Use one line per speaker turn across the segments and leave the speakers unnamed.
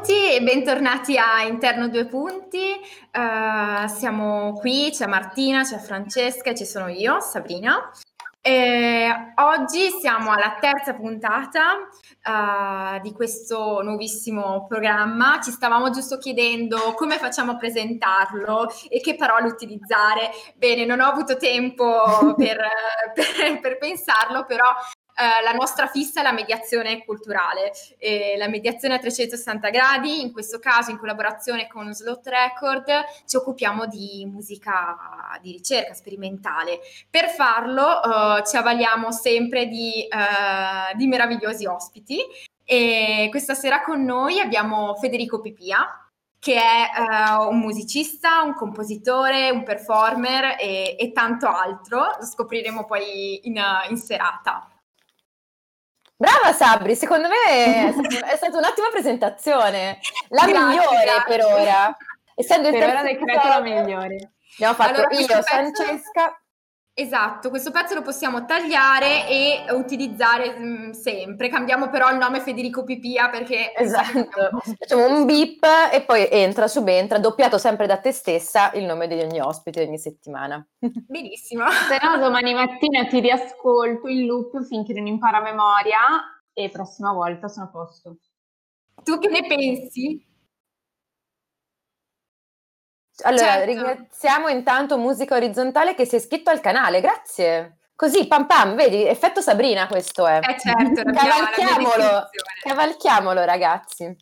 Benvenuti e bentornati a Interno Due Punti. Uh, siamo qui, c'è Martina, c'è Francesca e ci sono io, Sabrina. E oggi siamo alla terza puntata uh, di questo nuovissimo programma. Ci stavamo giusto chiedendo come facciamo a presentarlo e che parole utilizzare. Bene, non ho avuto tempo per, per, per pensarlo, però eh, la nostra fissa è la mediazione culturale, eh, la mediazione a 360 gradi, in questo caso in collaborazione con Slot Record ci occupiamo di musica di ricerca sperimentale. Per farlo eh, ci avvaliamo sempre di, eh, di meravigliosi ospiti e questa sera con noi abbiamo Federico Pipia, che è uh, un musicista, un compositore, un performer e, e, tanto altro. Lo scopriremo poi in, in serata.
Brava Sabri, secondo me è, stata un'ottima presentazione, la grazie, migliore grazie. per ora.
Essendo per ora decreto la migliore.
Abbiamo fatto allora, io, Francesca
Esatto, questo pezzo lo possiamo tagliare e utilizzare mh, mm, sempre. Cambiamo però il nome Federico Pipia perché...
Esatto, facciamo un beep e poi entra, subentra, doppiato sempre da te stessa il nome di ogni ospite ogni settimana.
Benissimo.
Se no domani mattina ti riascolto in loop finché non impara a memoria e prossima volta sono a posto.
Tu che ne pensi?
Allora, certo. ringraziamo intanto Musica Orizzontale che si è iscritto al canale, grazie. Così, pam pam, vedi, effetto Sabrina questo è.
Eh certo,
cavalchiamolo, cavalchiamolo ragazzi.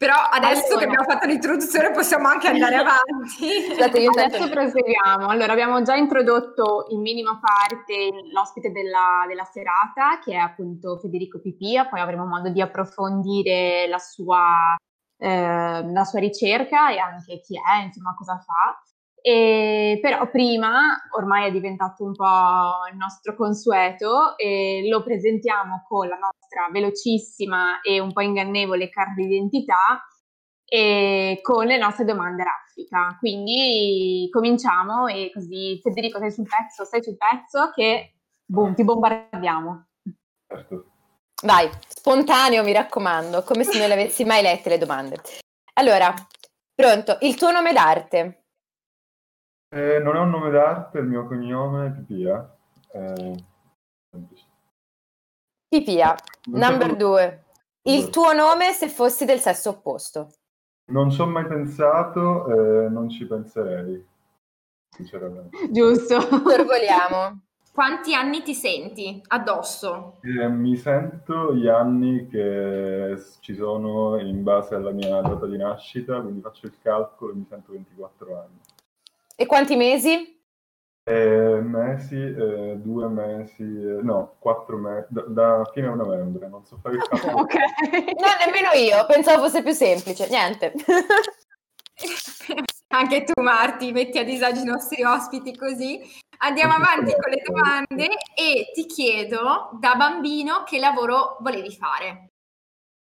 Però adesso allora. che abbiamo fatto l'introduzione possiamo anche andare avanti.
Scusate, io adesso proseguiamo. Allora, abbiamo già introdotto in minima parte l'ospite della, della, serata, che è appunto Federico Pipia, poi avremo modo di approfondire la sua eh, la sua ricerca e anche chi è, insomma, cosa fa. E, però prima, ormai è diventato un po' il nostro consueto, e lo presentiamo con la nostra velocissima e un po' ingannevole card d'identità e con le nostre domande raffica. Quindi cominciamo e così Federico sei sul pezzo, stai sul pezzo che boom, ti bombardiamo.
Certo. Vai, spontaneo mi raccomando, come se non le avessi mai lette le domande. Allora, pronto, il tuo nome d'arte?
Eh, non è un nome d'arte, il mio cognome è Pipia. Eh,
Pipia, number due. Il tuo nome se fossi del sesso opposto?
Non ci ho mai pensato, eh, non ci penserei, sinceramente.
Giusto. Sorvoliamo.
Quanti anni ti senti addosso?
Eh, mi sento gli anni che ci sono in base alla mia data di nascita, quindi faccio il calcolo e mi sento 24 anni.
E quanti mesi?
Eh, mesi, eh, due mesi, eh, no, quattro mesi, da, da, fine novembre, non so fare il calcolo.
ok, no, nemmeno io, pensavo fosse più semplice, niente.
Anche tu Marti, metti a disagio i nostri ospiti così. Andiamo avanti con le domande e ti chiedo da bambino che lavoro volevi fare?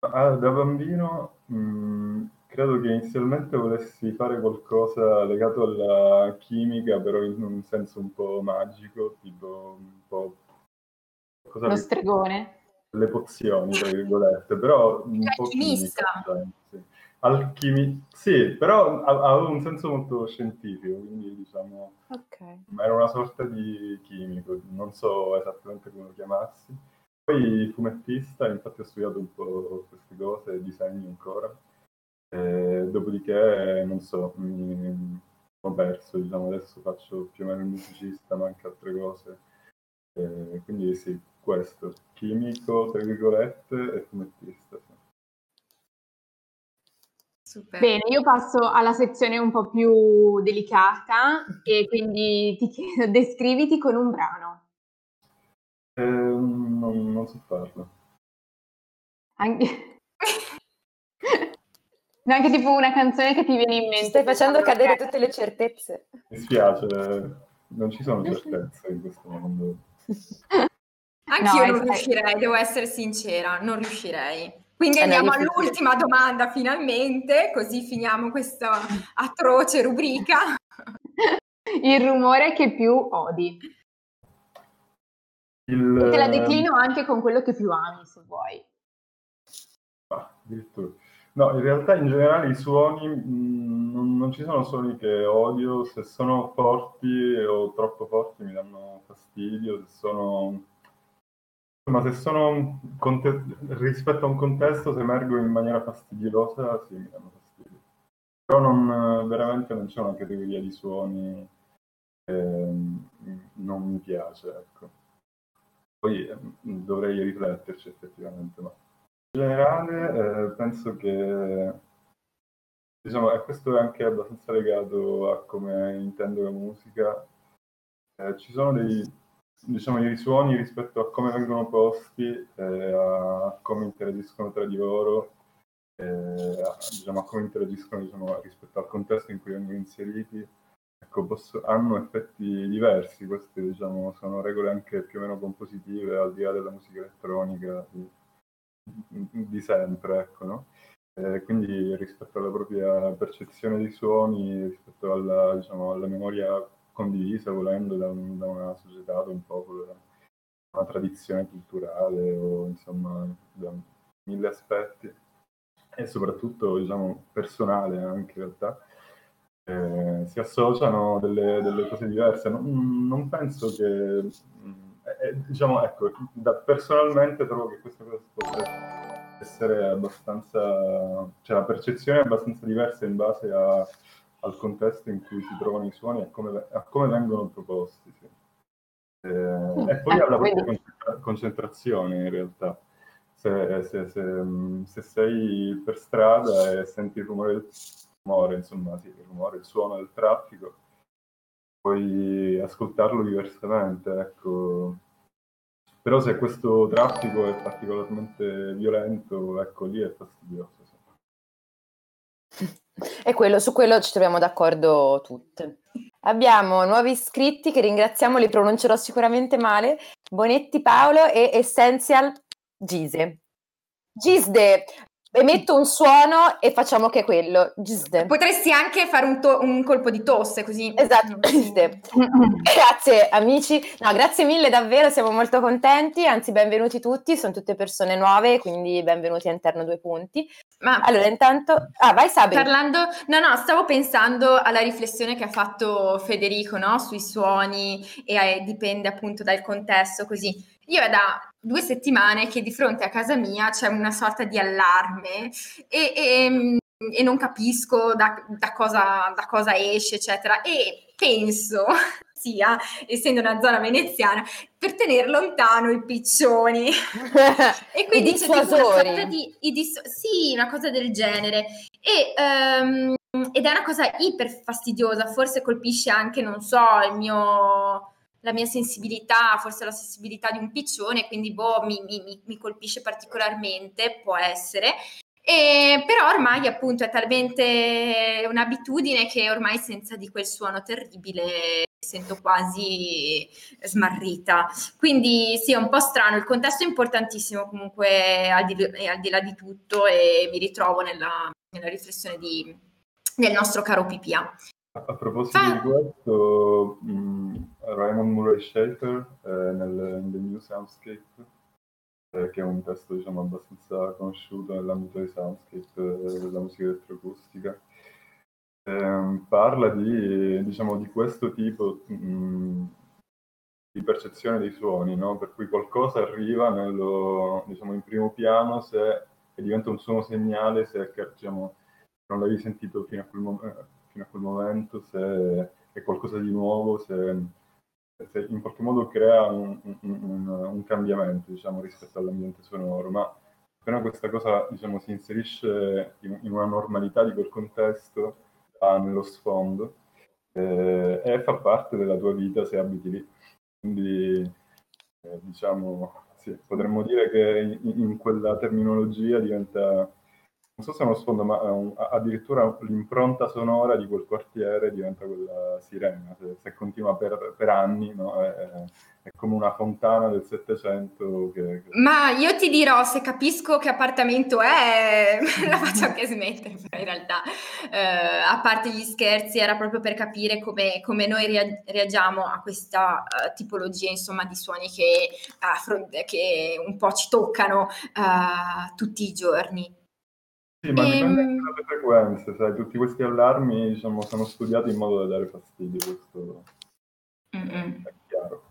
Ah, da bambino mh, mm, credo che inizialmente volessi fare qualcosa legato alla chimica, però in un senso un po' magico, tipo un po'...
Cosa Lo stregone?
Le pozioni, tra virgolette, però un
cioè, po' chimista.
Chimica, sì. Alchimi... Sì, però aveva un senso molto scientifico, quindi diciamo okay. era una sorta di chimico, non so esattamente come lo chiamassi. Poi fumettista, infatti ho studiato un po' queste cose, disegni ancora. E dopodiché, non so, mi ho perso, diciamo, adesso faccio più o meno il musicista, ma anche altre cose. E quindi sì, questo, chimico, tra virgolette, e fumettista.
Super. Bene, io passo alla sezione un po' più delicata e quindi ti chiedo, descriviti con un brano.
Eh, non, non, so farlo.
Anche... Anche tipo una canzone che ti viene in mente.
Stai facendo cadere tutte le certezze.
Mi spiace, non ci sono certezze in questo mondo.
Anch'io no, non riuscirei, devo essere sincera, non riuscirei. Quindi andiamo all'ultima domanda finalmente, così finiamo questa atroce rubrica.
Il rumore che più odi. Il... Te la declino anche con quello che più ami, se vuoi.
addirittura. No, in realtà in generale i suoni, mh, mm, non, non, ci sono suoni che odio, se sono forti o troppo forti mi danno fastidio, se sono... Ma se sono conte- rispetto a un contesto, se emergono in maniera fastidiosa, sì, mi danno fastidio. Però non, veramente non c'è una categoria di suoni che non mi piace, ecco. Poi eh, dovrei rifletterci effettivamente, ma in generale eh, penso che diciamo, e questo è anche abbastanza legato a come intendo la musica. Eh, ci sono dei, diciamo, dei suoni rispetto a come vengono posti, eh, a come interagiscono tra di loro, eh, a, diciamo, a come interagiscono diciamo, rispetto al contesto in cui vengono inseriti. Ecco, posso, hanno effetti diversi, queste diciamo, sono regole anche più o meno compositive, al di là della musica elettronica. Di, di sempre, ecco, no? quindi rispetto alla propria percezione dei suoni, rispetto alla, diciamo, alla memoria condivisa, volendo da, un, da, una società, da un popolo, da una tradizione culturale o insomma da mille aspetti. E soprattutto diciamo personale anche in realtà. Eh, si associano delle, delle, cose diverse. Non, non penso che eh, diciamo, ecco, da, personalmente trovo che questa cosa possa essere abbastanza, cioè la percezione è abbastanza diversa in base a, al contesto in cui si trovano i suoni e a come, a come vengono proposti. Sì. Eh, e poi alla propria concentra- concentrazione in realtà. Se, se, se, se, sei per strada e senti il rumore, il rumore, insomma, sì, il rumore, il suono del traffico, puoi ascoltarlo diversamente, ecco. Però se questo traffico è particolarmente violento, ecco lì è fastidioso.
E quello, su quello ci troviamo d'accordo tutte. Abbiamo nuovi iscritti che ringraziamo, li pronuncerò sicuramente male. Bonetti Paolo e Essential Gise. Gisde, emetto un suono e facciamo che quello. Gisde.
Potresti anche fare un, to- un, colpo di tosse così.
Esatto, Gisde. grazie amici, no, grazie mille davvero, siamo molto contenti, anzi benvenuti tutti, sono tutte persone nuove, quindi benvenuti a Interno Due Punti. Ma allora intanto, ah vai Sabri.
Parlando, no no, stavo pensando alla riflessione che ha fatto Federico, no, sui suoni e eh, dipende appunto dal contesto così. Io è da due settimane che di fronte a casa mia c'è una sorta di allarme e, e, e non capisco da, da, cosa, da cosa esce, eccetera. E penso sia, essendo una zona veneziana, per tenere lontano i piccioni.
e quindi I.
C'è di, i dis- sì, una cosa del genere. E, um, ed è una cosa iper fastidiosa, forse colpisce anche, non so, il mio la mia sensibilità, forse la sensibilità di un piccione, quindi boh, mi, mi, mi colpisce particolarmente, può essere. E, però ormai appunto è talmente un'abitudine che ormai senza di quel suono terribile mi sento quasi smarrita. Quindi sì, è un po' strano, il contesto è importantissimo comunque al di, al di là di tutto e mi ritrovo nella, nella riflessione di, del nostro caro Pipia.
A proposito ah. di questo, mh, Raymond Murray Schaefer eh, nel, The New Soundscape, eh, che è un testo diciamo, abbastanza conosciuto nell'ambito dei soundscape eh, della musica elettroacustica, ehm, parla di, diciamo, di, questo tipo mh, di percezione dei suoni, no? per cui qualcosa arriva nello, diciamo, in primo piano se, e diventa un suono segnale se diciamo, non l'avevi sentito fino a quel momento fino a quel momento, se è qualcosa di nuovo, se, se in qualche modo crea un, un, un, cambiamento diciamo, rispetto all'ambiente sonoro, ma appena questa cosa diciamo, si inserisce in, in, una normalità di quel contesto, ha nello sfondo eh, e fa parte della tua vita se abiti lì. Quindi eh, diciamo, sì, potremmo dire che in, in quella terminologia diventa so se è uno sfondo, ma un, addirittura l'impronta sonora di quel quartiere diventa quella sirena, se, se continua per, per anni, no? è, è, come una fontana del Settecento. Che...
Ma io ti dirò, se capisco che appartamento è, la faccio anche smettere, però in realtà, eh, a parte gli scherzi, era proprio per capire come, come noi reagiamo a questa uh, tipologia insomma, di suoni che, uh, che, un po' ci toccano uh, tutti i giorni.
Sì, ma dipende ehm... dalle frequenze, sai, tutti questi allarmi diciamo, sono studiati in modo da dare fastidio, questo Mm-mm. è chiaro.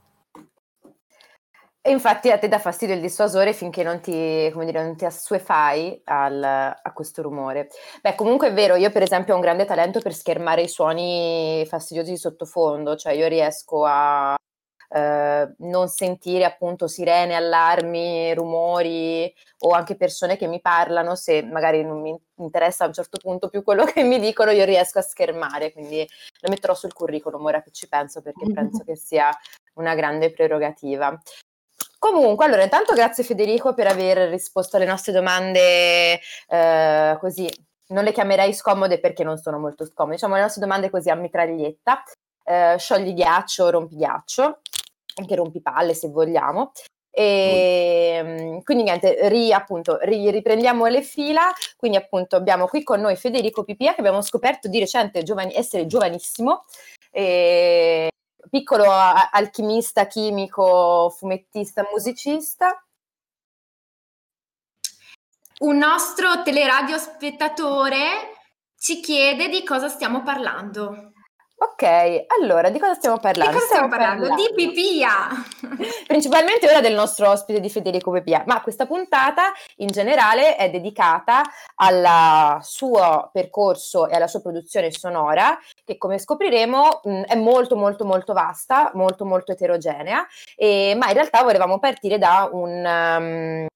E infatti a te dà fastidio il dissuasore finché non ti, come dire, non ti assuefai al, a questo rumore. Beh, comunque è vero, io per esempio ho un grande talento per schermare i suoni fastidiosi di sottofondo, cioè io riesco a eh, non sentire appunto sirene, allarmi, rumori o anche persone che mi parlano, se magari non mi interessa a un certo punto più quello che mi dicono, io riesco a schermare, quindi lo metterò sul curriculum ora che ci penso perché penso che sia una grande prerogativa. Comunque, allora, intanto grazie Federico per aver risposto alle nostre domande eh, così, non le chiamerei scomode perché non sono molto scomode, diciamo le nostre domande così a mitraglietta, eh, sciogli ghiaccio, rompi ghiaccio, anche rompi palle se vogliamo. E mm. quindi niente, ri, appunto, ri, riprendiamo le fila. Quindi, appunto, abbiamo qui con noi Federico Pipia, che abbiamo scoperto di recente giovani, essere giovanissimo. E piccolo alchimista, chimico, fumettista, musicista.
Un nostro teleradio spettatore ci chiede di cosa stiamo parlando.
Ok, allora di cosa stiamo parlando?
Di cosa stiamo, stiamo parlando? parlando? Di Pipia!
Principalmente ora del nostro ospite di Federico Pipia, ma questa puntata in generale è dedicata al suo percorso e alla sua produzione sonora, che come scopriremo mh, è molto molto molto vasta, molto molto eterogenea, e, ma in realtà volevamo partire da un, um,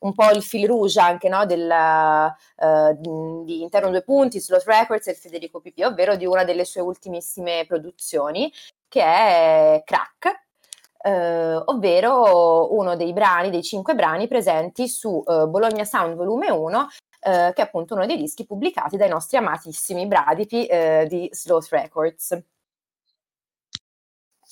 un po' il fil rouge anche no, del, uh, di Interno Due Punti, Slot Records e Federico Pipia, ovvero di una delle sue ultimissime grandissime produzioni, che è Crack, eh, ovvero uno dei brani, dei cinque brani presenti su eh, Bologna Sound Volume 1, eh, che è appunto uno dei dischi pubblicati dai nostri amatissimi bradipi eh, di Sloth Records.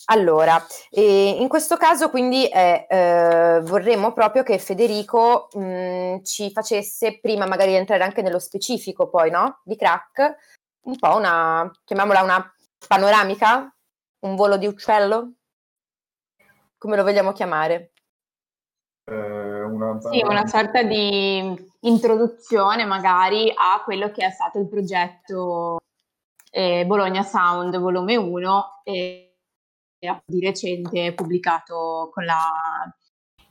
Allora, in questo caso quindi eh, vorremmo proprio che Federico mh, ci facesse, prima magari di entrare anche nello specifico poi, no? Di crack, un po' una, chiamiamola una panoramica? Un volo di uccello? Come lo vogliamo chiamare?
Eh, una... Sì, una sorta di introduzione magari a quello che è stato il progetto eh, Bologna Sound volume 1 e di recente pubblicato con la,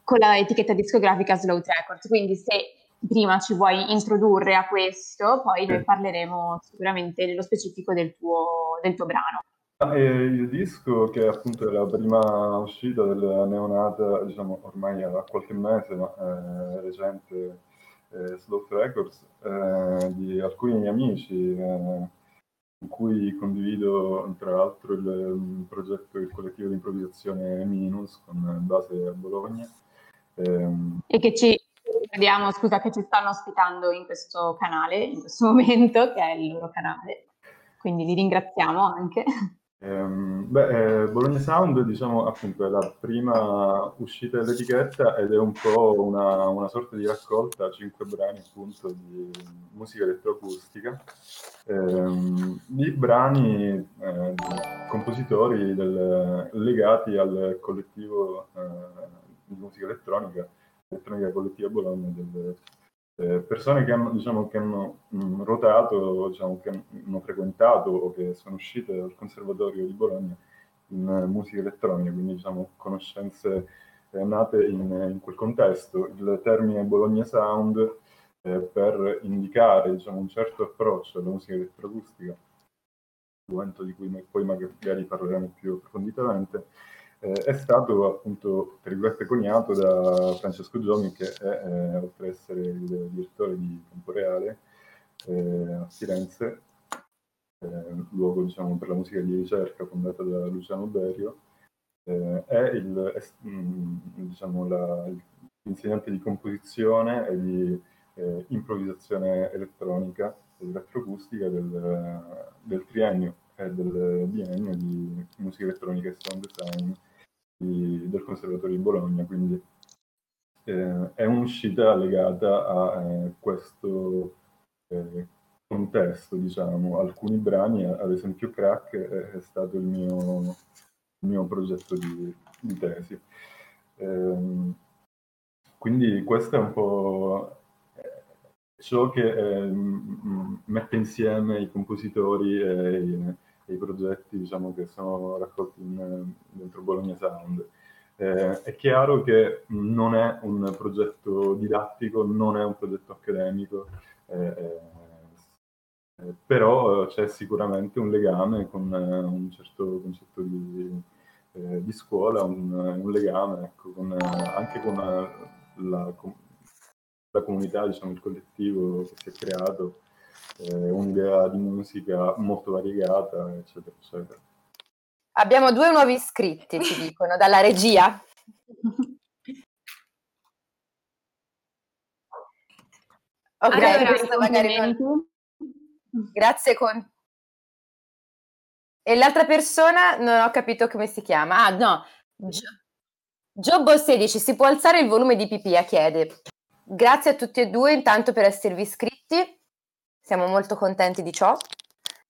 con la etichetta discografica Slow Records. Quindi se prima ci vuoi introdurre a questo, poi noi parleremo sicuramente nello specifico del tuo, del tuo brano.
E il disco, che appunto è la prima uscita della neonata, diciamo ormai da qualche mese, ma eh, recente, eh, Slot Records, eh, di alcuni miei amici, eh, in cui condivido tra l'altro il, il progetto, il collettivo di improvvisazione Minus, con base a Bologna.
Ehm, e che ci, Vediamo, scusa, che ci stanno ospitando in questo canale, in questo momento, che è il loro canale. Quindi li ringraziamo anche.
Um, beh, eh, Bologna Sound, diciamo, appunto, è la prima uscita dell'etichetta ed è un po' una, una sorta di raccolta, cinque brani appunto di musica elettroacustica, ehm, di brani eh, di compositori del, legati al collettivo eh, di musica elettronica elettronica collettiva Bologna delle eh, persone che hanno, diciamo, che hanno mh, mm, rotato, diciamo, che hanno frequentato o che sono uscite dal Conservatorio di Bologna in uh, musica elettronica, quindi diciamo, conoscenze eh, nate in, in, quel contesto. Il termine Bologna Sound eh, per indicare diciamo, un certo approccio alla musica elettroacustica, argomento di cui poi magari parleremo più approfonditamente, eh, è stato appunto, tra virgolette, coniato da Francesco Giomi, che è, eh, oltre ad essere il direttore di Campo Reale eh, a Firenze, eh, luogo diciamo, per la musica di ricerca fondata da Luciano Berio, eh, è, il, è mm, diciamo, la, l'insegnante di composizione e di eh, improvvisazione elettronica ed elettroacustica del, del triennio e del biennio di musica elettronica e sound design di, del Conservatorio di Bologna, quindi eh, è un'uscita legata a eh, questo eh, contesto, diciamo. Alcuni brani, ad esempio Crack, è, stato il mio, il mio progetto di, di tesi. Ehm, quindi questo è un po' ciò che eh, mette insieme i compositori e i, progetti diciamo, che sono raccolti in, dentro Bologna Sound. Eh, è chiaro che non è un progetto didattico, non è un progetto accademico, eh, eh, però c'è sicuramente un legame con un certo concetto di, eh, di scuola, un, un legame ecco, con, anche con la, la comunità, diciamo, il collettivo che si è creato, eh, un'idea di musica molto variegata, eccetera, eccetera.
Abbiamo due nuovi iscritti, ci dicono, dalla regia. Ok, allora, magari non... Grazie con... E l'altra persona non ho capito come si chiama. Ah, no. Gio... 16, si può alzare il volume di Pipia, chiede. Grazie a tutti e due intanto per esservi iscritti. Siamo molto contenti di ciò.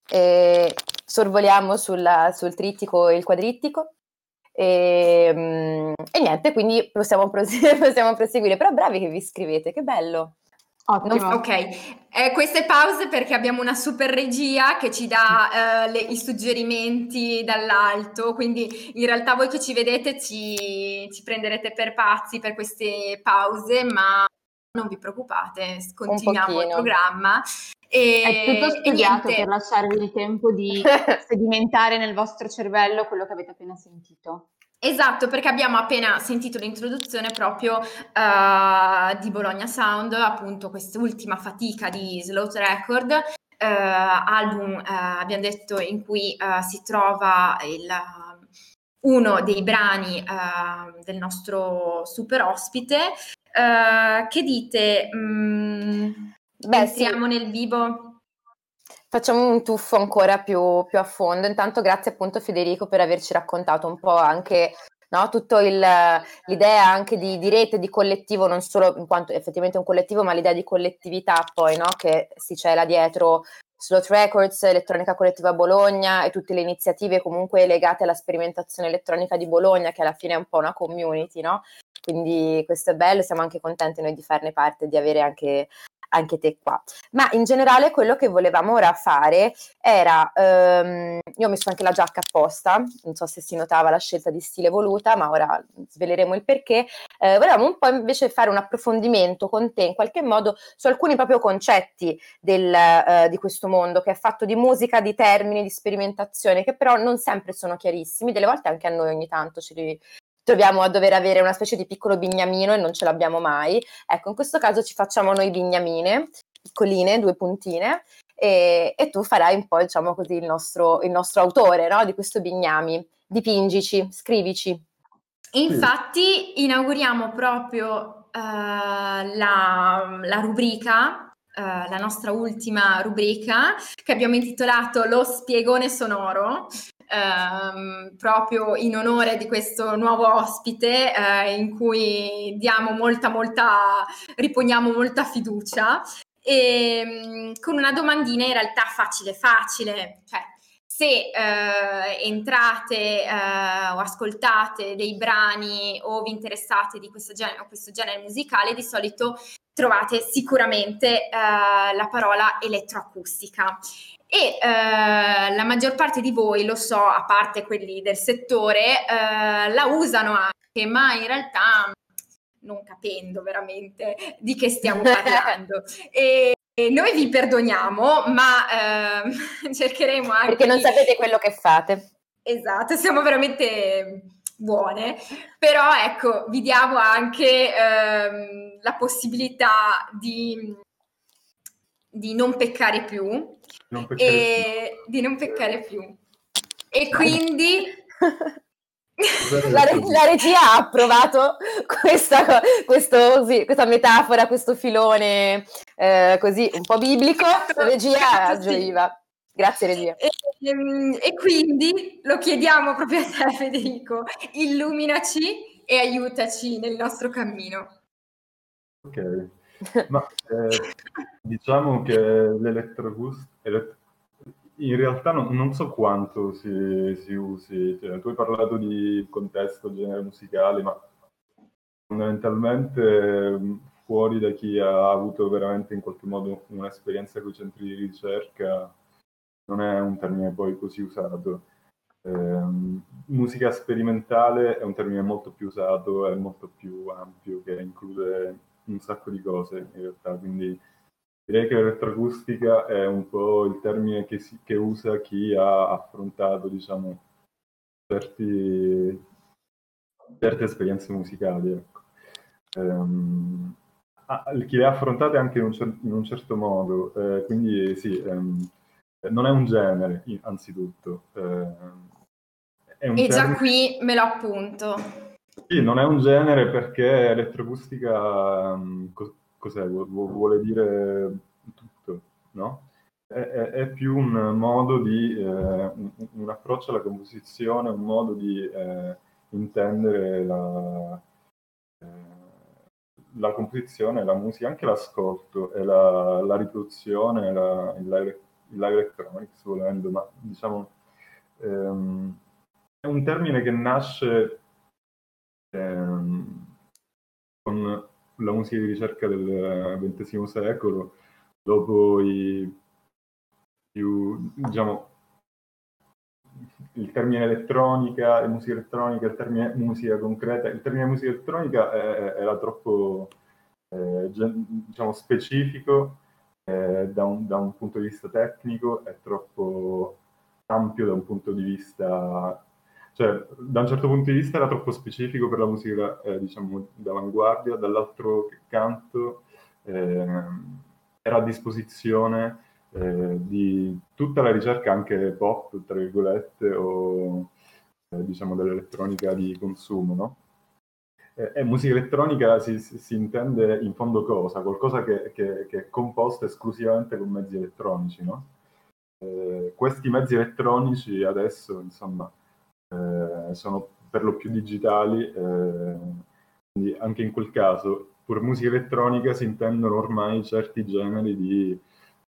E sorvoliamo sulla, sul trittico e il quadrittico. E, mm, e niente, quindi possiamo, prose- possiamo proseguire. Però bravi che vi iscrivete, che bello.
Ottimo. Ok, eh, queste pause perché abbiamo una super regia che ci dà eh, le, i suggerimenti dall'alto, quindi in realtà voi che ci vedete ci, ci prenderete per pazzi per queste pause, ma non vi preoccupate, continuiamo il programma.
E, È tutto studiato per lasciarvi il tempo di sedimentare nel vostro cervello quello che avete appena sentito.
Esatto, perché abbiamo appena sentito l'introduzione proprio uh, di Bologna Sound, appunto quest'ultima fatica di Slow Record, uh, album, uh, abbiamo detto, in cui si trova il, uno dei brani del nostro super ospite. Che dite? Mm, Beh, siamo sì. nel vivo?
Facciamo un tuffo ancora più, più, a fondo. Intanto grazie appunto Federico per averci raccontato un po' anche no, tutta l'idea anche di, di, rete, di collettivo, non solo in quanto effettivamente un collettivo, ma l'idea di collettività poi no, che si cela dietro Slot Records, Elettronica Collettiva Bologna e tutte le iniziative comunque legate alla sperimentazione elettronica di Bologna, che alla fine è un po' una community, no? Quindi questo è bello, siamo anche contenti noi di farne parte, di avere anche anche te qua. Ma in generale quello che volevamo ora fare era, um, io ho messo anche la giacca apposta, non so se si notava la scelta di stile voluta, ma ora sveleremo il perché. Eh, volevamo un po' invece fare un approfondimento con te in qualche modo su alcuni proprio concetti del, uh, di questo mondo che è fatto di musica, di termini, di sperimentazione, che però non sempre sono chiarissimi, delle volte anche a noi ogni tanto ci, troviamo a dover avere una specie di piccolo bignamino e non ce l'abbiamo mai. Ecco, in questo caso ci facciamo noi bignamine, piccoline, due puntine, e, e tu farai un po', diciamo così, il nostro, il nostro autore no? di questo bignami. Dipingici, scrivici.
Infatti inauguriamo proprio uh, la, la rubrica Uh, la nostra ultima rubrica che abbiamo intitolato Lo spiegone sonoro, ehm, proprio in onore di questo nuovo ospite eh, in cui diamo molta, molta, riponiamo molta fiducia. E ehm, con una domandina in realtà facile, facile, cioè se eh, entrate eh, o ascoltate dei brani o vi interessate di questo genere, questo genere musicale, di solito trovate sicuramente eh, la parola elettroacustica e eh, la maggior parte di voi, lo so, a parte quelli del settore, eh, la usano anche, ma in realtà non capendo veramente di che stiamo parlando. e, e noi vi perdoniamo, ma eh, cercheremo anche...
Perché non di... sapete quello che fate.
Esatto, siamo veramente buone, però ecco, vi diamo anche ehm, la possibilità di di non peccare più non peccare e più. di non peccare più. E quindi
la, la, regia ha approvato questa, questo, sì, questa metafora, questo filone eh, così un po' biblico. La regia aggioiva. Sì. Grazie regia.
E, ehm, e, quindi lo chiediamo proprio a te Federico, illuminaci e aiutaci nel nostro cammino.
Ok. Ma eh, diciamo che l'elettrobus elett- in realtà non, non so quanto si, si usi, cioè, tu hai parlato di contesto, genere musicale, ma fondamentalmente fuori da chi ha avuto veramente in qualche modo un'esperienza con i centri di ricerca, non è un termine poi così usato. Eh, musica sperimentale è un termine molto più usato, è molto più ampio, che include un sacco di cose in realtà, quindi direi che l'elettroacustica è un po' il termine che, si, che usa chi ha affrontato, diciamo, certi, certe esperienze musicali. Ecco. Um, chi le ha affrontate anche in un, cer- in un certo modo, eh, quindi sì, um, non è un genere, anzitutto.
Eh, è un e termine... già qui me lo appunto.
Sì, non è un genere perché elettroacustica um, cos'è? vuole dire tutto, no? È, è, è più un modo di, eh, un, un, approccio alla composizione, un modo di eh, intendere la, eh, la, composizione, la musica, anche l'ascolto e la, la riproduzione, la, il live electronics volendo, ma diciamo ehm, è un termine che nasce ehm, con la musica di ricerca del XX secolo, dopo i più, diciamo, il termine elettronica, musica elettronica, il termine musica concreta, il termine musica elettronica era troppo eh, diciamo, specifico eh, da, un, da, un, punto di vista tecnico, è troppo ampio da un punto di vista cioè, da un certo punto di vista era troppo specifico per la musica, eh, diciamo, d'avanguardia, dall'altro canto eh, era a disposizione eh, di tutta la ricerca anche pop, tra virgolette, o eh, diciamo dell'elettronica di consumo, no? E musica elettronica si, si, intende in fondo cosa? Qualcosa che, che, che, è composto esclusivamente con mezzi elettronici, no? Eh, questi mezzi elettronici adesso, insomma, eh, sono per lo più digitali, eh, quindi anche in quel caso, per musica elettronica si intendono ormai certi generi di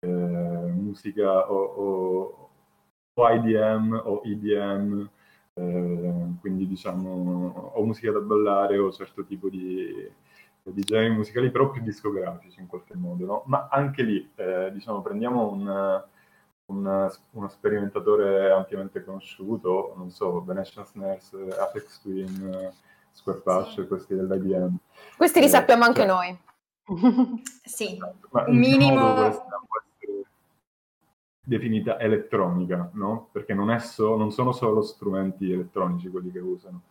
eh, musica o, o, o, IDM o EDM, eh, quindi diciamo o musica da ballare o certo tipo di, di generi musicali, però più discografici in qualche modo, no? Ma anche lì, eh, diciamo, prendiamo un un, uno sperimentatore ampiamente conosciuto, non so, Venetian Snares, Apex Twin, Square Patch, sì. questi dell'IBM.
Questi li eh, sappiamo anche cioè, noi.
sì, ma un minimo... Questa può
essere definita elettronica, no? Perché non, so, non, sono solo strumenti elettronici quelli che usano.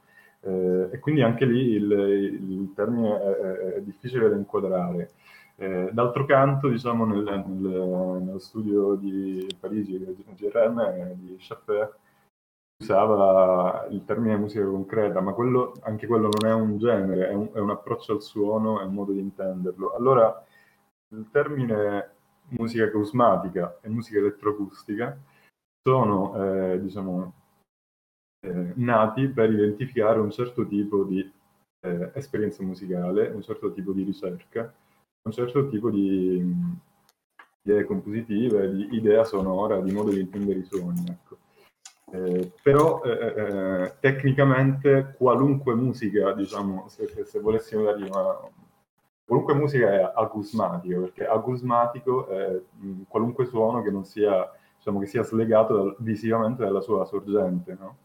Eh, e quindi anche lì il, il termine è, è, è difficile da inquadrare. Eh, d'altro canto, diciamo, nel, nel, nello studio di Parigi, GRM, di Schaffer, usava il termine musica concreta, ma quello, anche quello non è un genere, è un, è un, approccio al suono, è un modo di intenderlo. Allora, il termine musica cosmatica e musica elettroacustica sono, eh, diciamo, eh, nati per identificare un certo tipo di eh, esperienza musicale, un certo tipo di ricerca, un certo tipo di idee compositive, di idea sonora, di modo di intendere i suoni. Ecco. Eh, però eh, eh, eh tecnicamente qualunque musica, diciamo, se, se volessimo dargli una... Qualunque musica è acusmatica, perché acusmatico è mh, qualunque suono che non sia, diciamo, che sia slegato dal, visivamente dalla sua sorgente, no?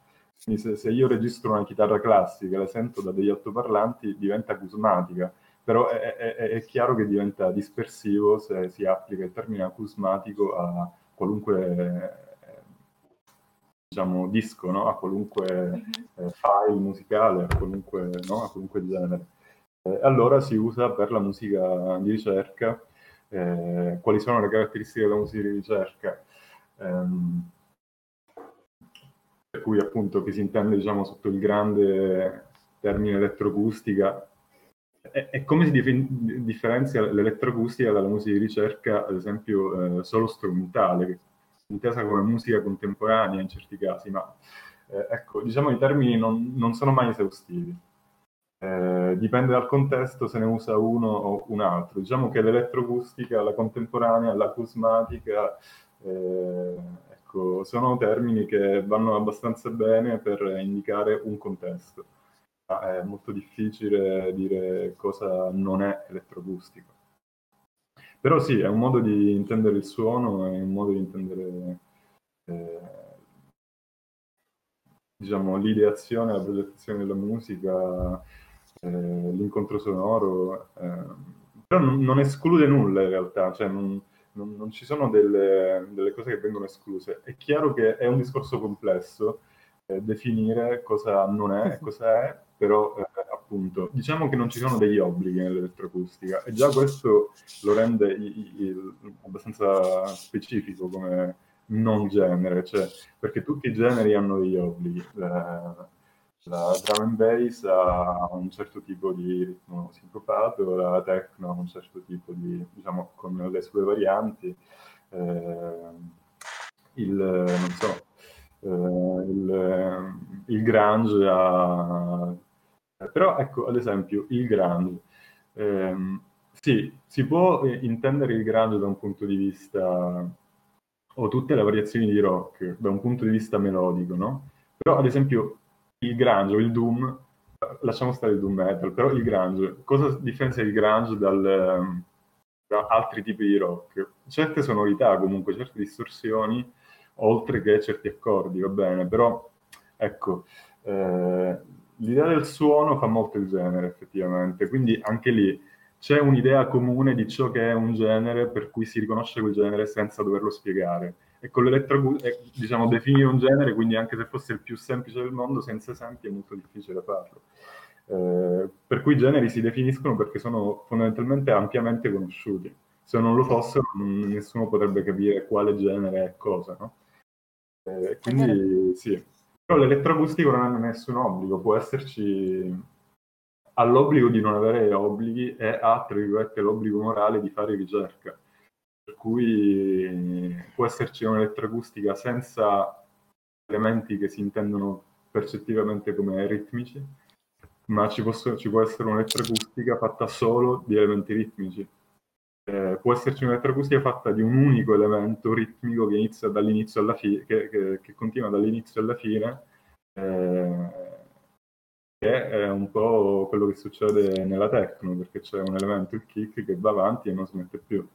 Quindi se, se, io registro una chitarra classica e la sento da degli altoparlanti, diventa acusmatica però è, è, è, chiaro che diventa dispersivo se si applica il termine acusmatico a qualunque diciamo, disco, no? a qualunque mhm. eh, file musicale, a qualunque, no? a qualunque genere. Eh, allora si usa per la musica di ricerca. Eh, quali sono le caratteristiche della musica di ricerca? Ehm, per cui appunto che si intende diciamo, sotto il grande termine elettroacustica e, come si dif- differenzia l'elettroacustica dalla musica di ricerca, ad esempio, eh, solo strumentale, intesa come musica contemporanea in certi casi, ma eh, ecco, diciamo i termini non, non sono mai esaustivi. Eh, dipende dal contesto se ne usa uno o un altro. Diciamo che l'elettroacustica, la contemporanea, l'acusmatica, eh, ecco, sono termini che vanno abbastanza bene per indicare un contesto. È molto difficile dire cosa non è elettroacustico. Però sì, è un modo di intendere il suono, è un modo di intendere eh, diciamo, l'ideazione, la progettazione della musica, eh, l'incontro sonoro, eh, però non, non, esclude nulla in realtà, cioè non, non, non ci sono delle, delle, cose che vengono escluse. È chiaro che è un discorso complesso eh, definire cosa non è e cosa è, però eh, appunto diciamo che non ci sono degli obblighi nell'elettroacustica e già questo lo rende i, i, abbastanza specifico come non genere, cioè, perché tutti i generi hanno degli obblighi. La, la drum and bass ha un certo tipo di ritmo sincopato, la techno ha un certo tipo di, diciamo, con le sue varianti. Eh, il, non so, eh, il, il, grunge ha... Però ecco, ad esempio, il grunge. Ehm, sì, si può intendere il grunge da un punto di vista o tutte le variazioni di rock da un punto di vista melodico, no? Però ad esempio il grunge o il doom, lasciamo stare il doom metal, però il grunge, cosa differenzia il grunge dal, da altri tipi di rock? Certe sonorità comunque, certe distorsioni, oltre che certi accordi, va bene, però ecco, eh, l'idea del suono fa molto il genere effettivamente, quindi anche lì c'è un'idea comune di ciò che è un genere per cui si riconosce quel genere senza doverlo spiegare. E con l'elettroacustica, eh, diciamo, definire un genere, quindi anche se fosse il più semplice del mondo, senza esempi è molto difficile farlo. Eh, per cui i generi si definiscono perché sono fondamentalmente ampiamente conosciuti. Se non lo fossero, nessuno potrebbe capire quale genere è cosa, no? Eh, quindi sì. Però l'elettroacustico non ha nessun obbligo, può esserci ha l'obbligo di non avere obblighi e ha, tra virgolette, l'obbligo morale di fare ricerca. Per cui può esserci un'elettroacustica senza elementi che si intendono percettivamente come ritmici, ma ci, posso, ci può essere un'elettroacustica fatta solo di elementi ritmici. Eh, può esserci un'elettroacustica fatta di un unico elemento ritmico che inizia dall'inizio alla fine, che, che, che continua dall'inizio alla fine, eh, che è un po' quello che succede nella techno, perché c'è un elemento, il kick, che va avanti e non smette più.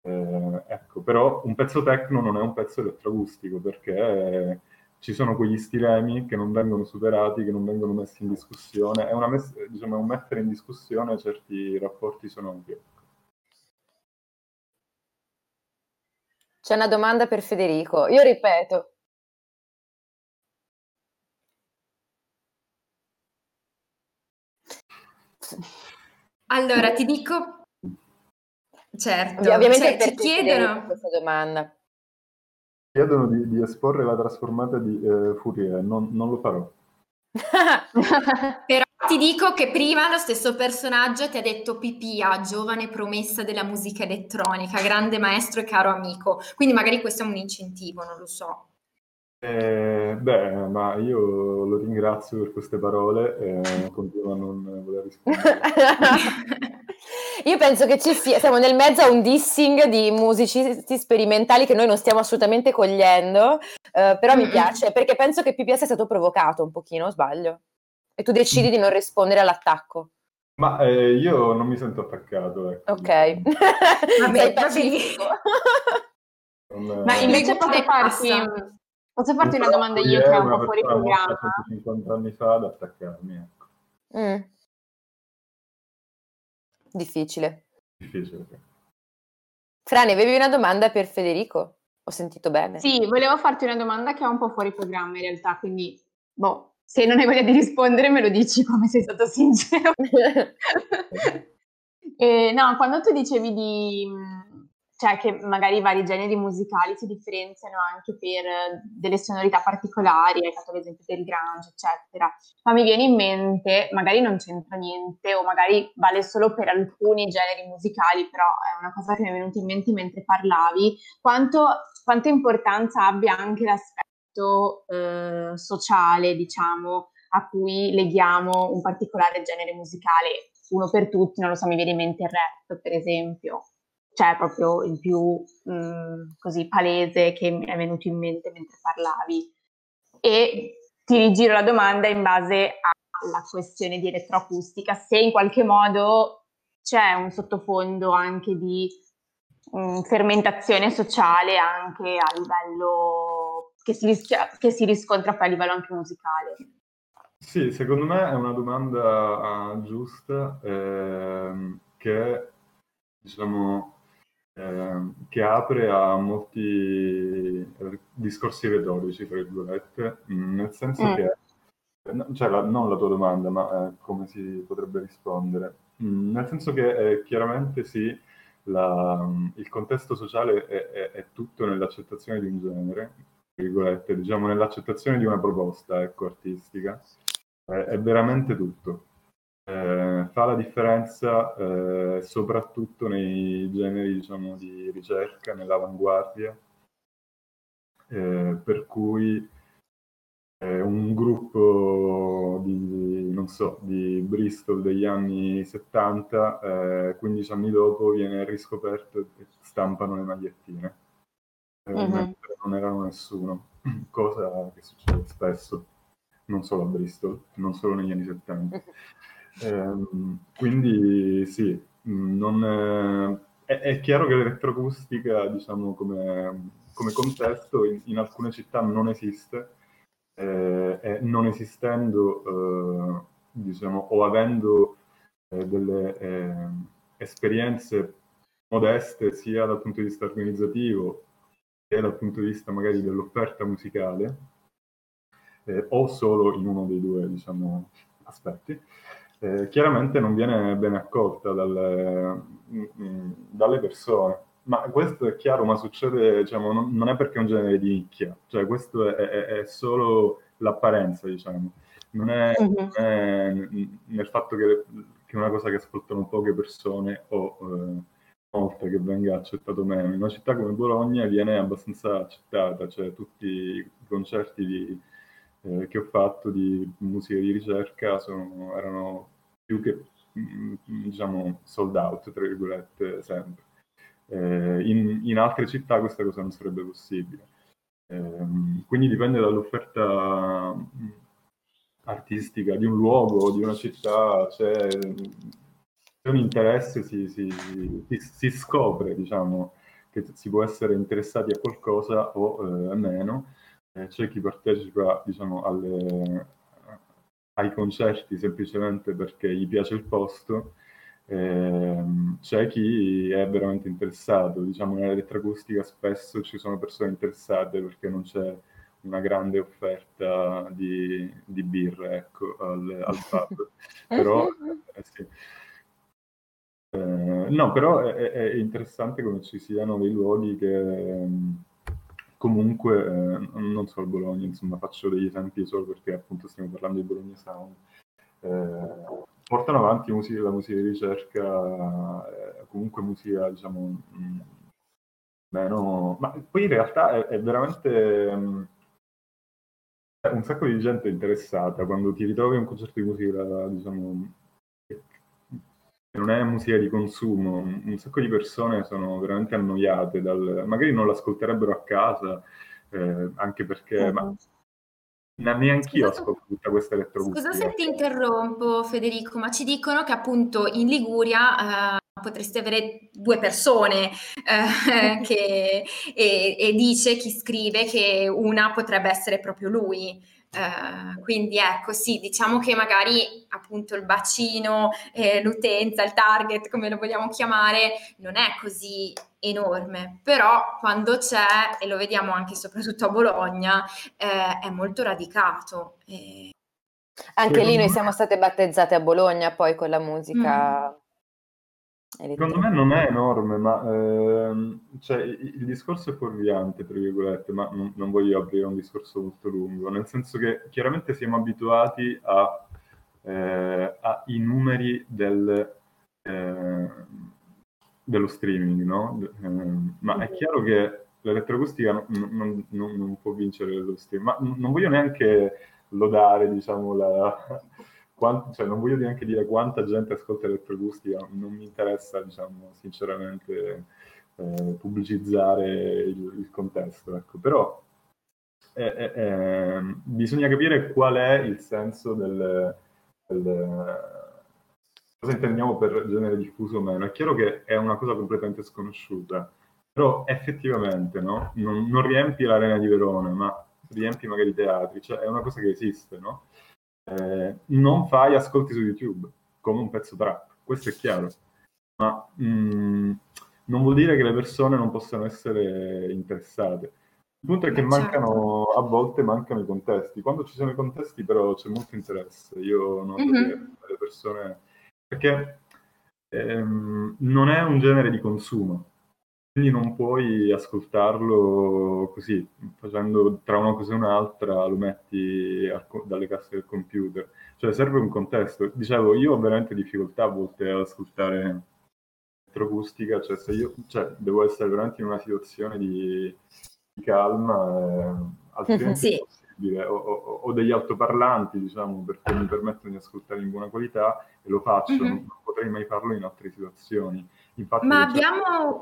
Eh, ecco, però un pezzo techno non è un pezzo elettroacustico, perché ci sono quegli stilemi che non vengono superati, che non vengono messi in discussione, è, mess- diciamo, un mettere in discussione certi rapporti sonori.
C'è una domanda per Federico. Io ripeto,
Allora, ti dico... Certo,
ovviamente
cioè, ti chiedono...
questa domanda.
Chiedono di, di, esporre la trasformata di eh, Fourier, non, non lo farò.
Però ti dico che prima lo stesso personaggio ti ha detto Pipia, giovane promessa della musica elettronica, grande maestro e caro amico. Quindi magari questo è un incentivo, non lo so.
Eh, beh, ma io lo ringrazio per queste parole e continuo a non voler rispondere.
io penso che ci sia, siamo nel mezzo a un dissing di musicisti sperimentali che noi non stiamo assolutamente cogliendo, eh, però mi piace perché penso che PPS sia stato provocato un pochino, sbaglio? E tu decidi di non rispondere all'attacco.
Ma eh, io non mi sento attaccato. Ecco.
Ok. Vabbè, pacifico.
Ma invece posso farti Posso farti una domanda io che è un po' fuori programma?
150 anni fa ad attaccarmi, ecco.
Mm. Difficile.
Difficile.
Frane, avevi una domanda per Federico? Ho sentito bene.
Sì, volevo farti una domanda che è un po' fuori programma in realtà, quindi, boh, se non hai voglia di rispondere me lo dici come sei stato sincero. eh, no, quando tu dicevi di cioè che magari i vari generi musicali si differenziano anche per delle sonorità particolari, hai fatto l'esempio del grunge, eccetera. Ma mi viene in mente, magari non c'entra niente, o magari vale solo per alcuni generi musicali, però è una cosa che mi è venuta in mente mentre parlavi, quanto, quanta importanza abbia anche l'aspetto eh, sociale, diciamo, a cui leghiamo un particolare genere musicale, uno per tutti, non lo so, mi viene in mente il rap, per esempio cioè proprio il più mh, mm, così palese che mi è venuto in mente mentre parlavi. E ti rigiro la domanda in base alla questione di elettroacustica, se in qualche modo c'è un sottofondo anche di mh, fermentazione sociale anche a livello che si, rischia, che si riscontra poi a livello anche musicale.
Sì, secondo me è una domanda uh, giusta ehm, che diciamo eh, che apre a molti discorsi retorici, tra virgolette, nel senso mm. che, cioè la, non la tua domanda, ma eh, come si potrebbe rispondere, mm, nel senso che eh, chiaramente sì, la, il contesto sociale è, è, è, tutto nell'accettazione di un genere, virgolette, diciamo nell'accettazione di una proposta ecco, artistica, è veramente tutto eh, fa la differenza eh, soprattutto nei generi diciamo, di ricerca, nell'avanguardia, eh, per cui eh, un gruppo di, non so, di Bristol degli anni 70, 15 eh, anni dopo viene riscoperto e stampano le magliettine. Mm-hmm. Non erano nessuno, cosa che succede spesso, non solo a Bristol, non solo negli anni 70. Ehm, quindi sì, non, è, è, chiaro che l'elettroacustica, diciamo, come, come contesto in, in, alcune città non esiste. Eh, e non esistendo, eh, diciamo, o avendo eh, delle eh, esperienze modeste sia dal punto di vista organizzativo dal punto di vista magari dell'offerta musicale, eh, o solo in uno dei due, diciamo, aspetti, eh, chiaramente non viene ben accolta dalle, mm, mm, dalle, persone. Ma questo è chiaro, ma succede, diciamo, non, non, è perché è un genere di nicchia, cioè questo è, è, è solo l'apparenza, diciamo. Non è, uh-huh. non è nel fatto che, che, è una cosa che ascoltano poche persone o eh, molte che venga accettato meno. In una città come Bologna viene abbastanza accettata, cioè tutti i concerti di eh, che ho fatto di musica di ricerca sono, erano più che mm, diciamo sold out, tra virgolette, sempre. Eh, in, in, altre città questa cosa non sarebbe possibile. Eh, quindi dipende dall'offerta mm, artistica di un luogo, di una città, c'è, c'è un interesse, si, si, si, scopre, diciamo, che si può essere interessati a qualcosa o eh, meno eh, c'è chi partecipa diciamo, alle, ai concerti semplicemente perché gli piace il posto, eh, c'è chi è veramente interessato. Diciamo, nell'elettroacustica spesso ci sono persone interessate perché non c'è una grande offerta di, di birra ecco, al, al pub. però, eh, sì. Eh, no, però è, è, interessante come ci siano dei luoghi che comunque eh, non solo Bologna, insomma faccio degli esempi solo perché appunto stiamo parlando di Bologna Sound, eh, portano avanti musica, la musica di ricerca, eh, comunque musica diciamo mh, mm, meno... ma poi in realtà è, è veramente... Mh, mm, un sacco di gente interessata. Quando ti ritrovi a un concerto di musica, diciamo, non è musica di consumo, un sacco di persone sono veramente annoiate, dal, magari non l'ascolterebbero a casa, eh, anche perché... Uh-huh. Ma, neanche io ascolto tutta questa elettroacustica.
Scusa se ti interrompo Federico, ma ci dicono che appunto in Liguria eh, potreste avere due persone eh, che, e, e dice chi scrive che una potrebbe essere proprio lui. Uh, quindi ecco, sì, diciamo che magari appunto il bacino, eh, l'utenza, il target, come lo vogliamo chiamare, non è così enorme, però quando c'è, e lo vediamo anche soprattutto a Bologna, eh, è molto radicato. E...
Anche lì noi siamo state battezzate a Bologna poi con la musica. Mm.
Secondo me non è enorme, ma ehm, cioè, il, discorso è fuorviante, tra virgolette, ma non, non, voglio aprire un discorso molto lungo, nel senso che chiaramente siamo abituati a, eh, ai numeri del, eh, dello streaming, no? Eh, ma è chiaro che l'elettroacustica non, non, non, può vincere lo streaming, ma non voglio neanche lodare, diciamo, la quant- cioè, non voglio neanche dire quanta gente ascolta elettroacustica, non mi interessa, diciamo, sinceramente eh, pubblicizzare il, il, contesto, ecco. però eh, eh, bisogna capire qual è il senso del, il, cosa intendiamo per genere diffuso o meno. È chiaro che è una cosa completamente sconosciuta, però effettivamente no? non, non riempi l'arena di Verona, ma riempi magari i teatri, cioè è una cosa che esiste, no? Eh, non fai ascolti su YouTube come un pezzo trap, questo è chiaro, ma mh, mm, non vuol dire che le persone non possano essere interessate. Il punto è che certo. mancano, a volte mancano i contesti. Quando ci sono i contesti, però c'è molto interesse. Io noto mm-hmm. che le persone. Perché ehm, non è un genere di consumo, quindi non puoi ascoltarlo così, facendo tra una cosa e un'altra, lo metti al, dalle casse del computer. Cioè serve un contesto. Dicevo, io ho veramente difficoltà a volte ad ascoltare elettroacustica, cioè se io cioè, devo essere veramente in una situazione di, di calma, eh, altrimenti sì. è possibile. Ho, ho, ho, degli altoparlanti, diciamo, perché mi permettono di ascoltare in buona qualità e lo faccio, mm-hmm. non potrei mai farlo in altre situazioni. Infatti,
Ma abbiamo...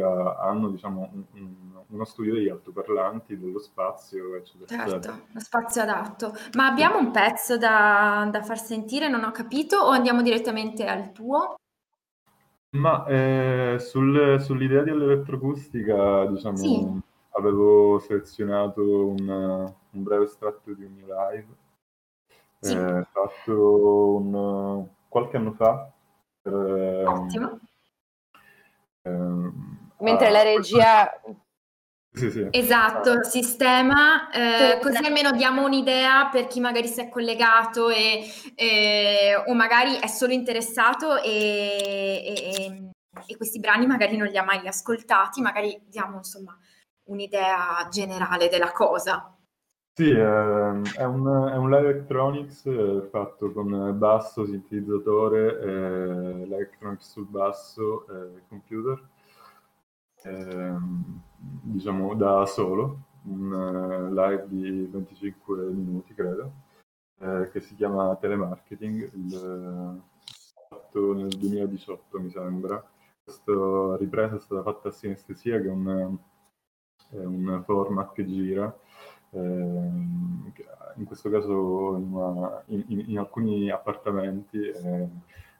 hanno diciamo, un, un, uno studio degli altoparlanti, dello spazio, eccetera.
Certo, lo spazio adatto. Ma abbiamo un pezzo da, da far sentire, non ho capito, o andiamo direttamente al tuo?
Ma eh, sul, sull'idea dell'elettroacustica, diciamo, sì. avevo selezionato un, un, breve estratto di un mio live, sì. eh, fatto un, qualche anno fa. Per,
Ottimo.
Ehm, Mentre la regia...
Sì, sì. Esatto, sistema, eh, così almeno diamo un'idea per chi magari si è collegato e, e, o magari è solo interessato e, e, e, questi brani magari non li ha mai ascoltati, magari diamo insomma un'idea generale della cosa.
Sì, eh, è, un, è un live electronics eh, fatto con basso, sintetizzatore, eh, electronics sul basso e computer, ehm, diciamo da solo, un uh, live di 25 minuti credo, eh, che si chiama Telemarketing, il, fatto nel 2018 mi sembra. Questa ripresa è stata fatta a sinestesia, che è un, è un format che gira Ehm, in questo caso in, una, in, in alcuni appartamenti eh,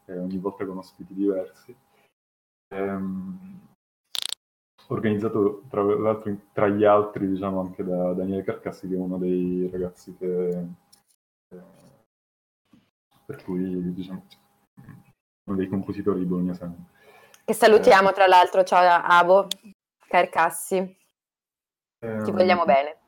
eh, ogni volta con ospiti diversi. Ehm, organizzato tra l'altro tra gli altri diciamo anche da Daniele Carcassi che è uno dei ragazzi che eh, per cui diciamo uno dei compositori di Bologna Sound
che salutiamo eh, tra l'altro. Ciao Abo Carcassi. Ehm, ti vogliamo bene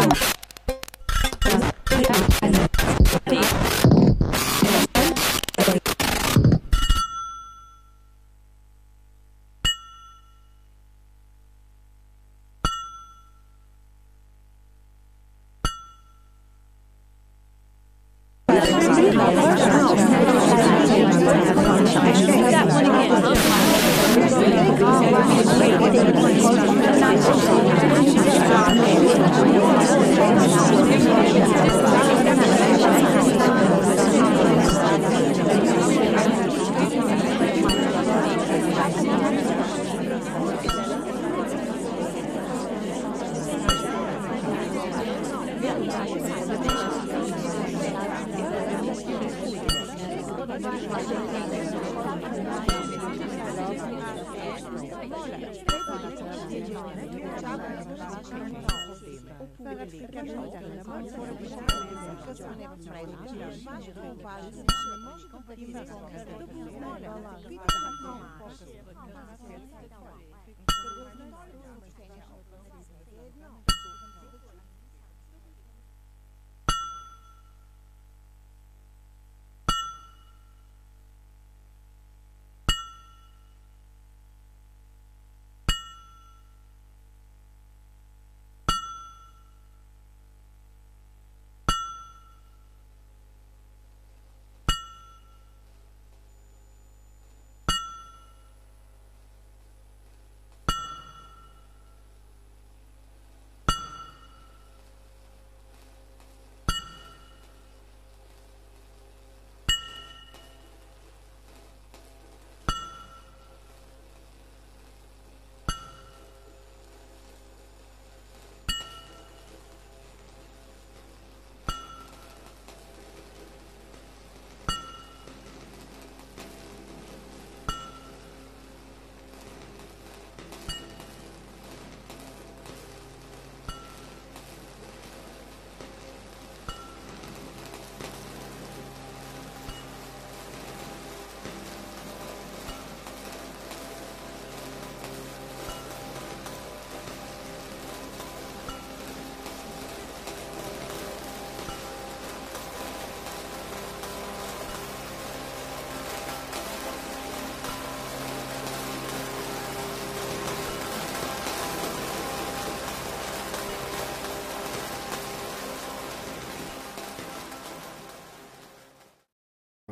Thank you.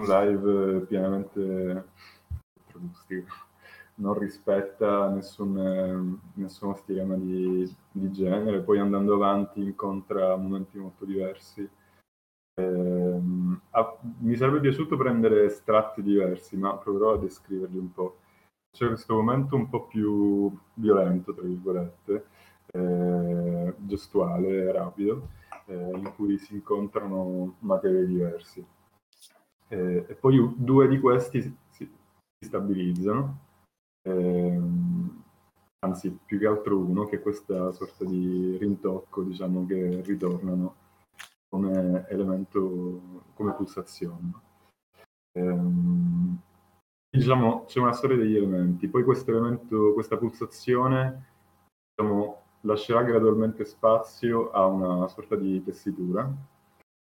Live pienamente non rispetta nessun, nessuno schema di, di, genere, poi andando avanti incontra momenti molto diversi. Eh, ah, mi sarebbe piaciuto prendere estratti diversi, ma proverò a descriverli un po'. C'è questo momento un po' più violento, tra virgolette, eh, gestuale, rapido, eh, in cui si incontrano materie diversi eh, e poi due di questi si, si stabilizzano, eh, anzi più che altro uno, che è questa sorta di rintocco, diciamo, che ritornano come elemento, come pulsazione. Eh, diciamo, c'è una storia degli elementi, poi questo elemento, questa pulsazione, diciamo, lascerà gradualmente spazio a una sorta di tessitura,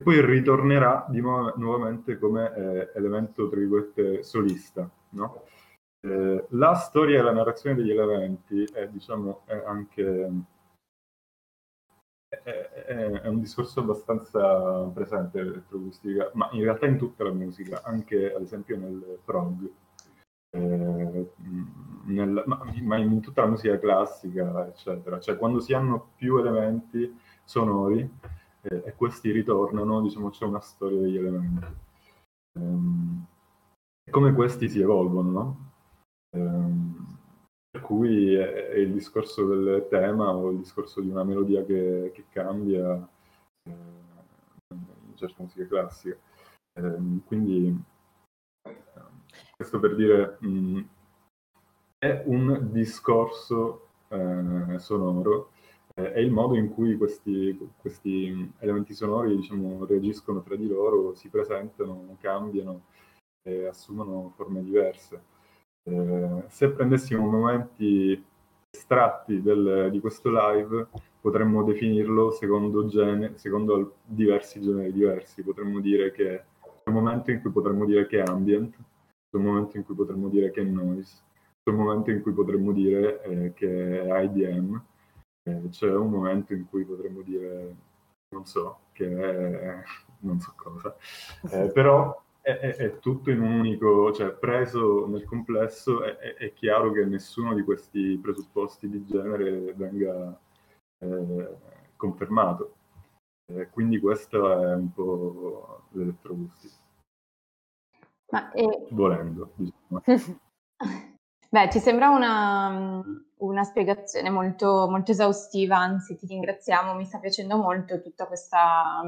poi ritornerà di nuovo, nuovamente come eh, elemento, tra virgolette, solista. No? Eh, la storia e la narrazione degli elementi è, diciamo, è anche è, è, è, un discorso abbastanza presente nell'elettroacustica, ma in realtà in tutta la musica, anche ad esempio nel prog, eh, nel, ma, ma, in tutta la musica classica, eccetera. Cioè quando si hanno più elementi sonori, e, e questi ritornano, diciamo c'è una storia degli elementi. Ehm, e come questi si evolvono, no? Ehm, per cui è, è, il discorso del tema o il discorso di una melodia che, che cambia eh, in certa musica classica. Ehm, quindi questo per dire mh, mm, è un discorso eh, sonoro eh, è il modo in cui questi, questi elementi sonori diciamo, reagiscono tra di loro, si presentano, cambiano e assumono forme diverse. Eh, se prendessimo momenti estratti del, di questo live, potremmo definirlo secondo, gene, secondo diversi generi diversi. Potremmo dire che c'è un momento in cui potremmo dire che è ambient, c'è un momento in cui potremmo dire che è noise, c'è un momento in cui potremmo dire eh, che è IDM, eh, c'è un momento in cui potremmo dire, non so, che è non so cosa, eh, però è, è, è, tutto in un unico, cioè preso nel complesso è, è, chiaro che nessuno di questi presupposti di genere venga eh, confermato. Eh, quindi questo è un po' l'elettroacustica. Ma, eh... Volendo, diciamo.
Beh, ci sembra una, una spiegazione molto, molto esaustiva, anzi ti ringraziamo, mi sta piacendo molto tutta questa,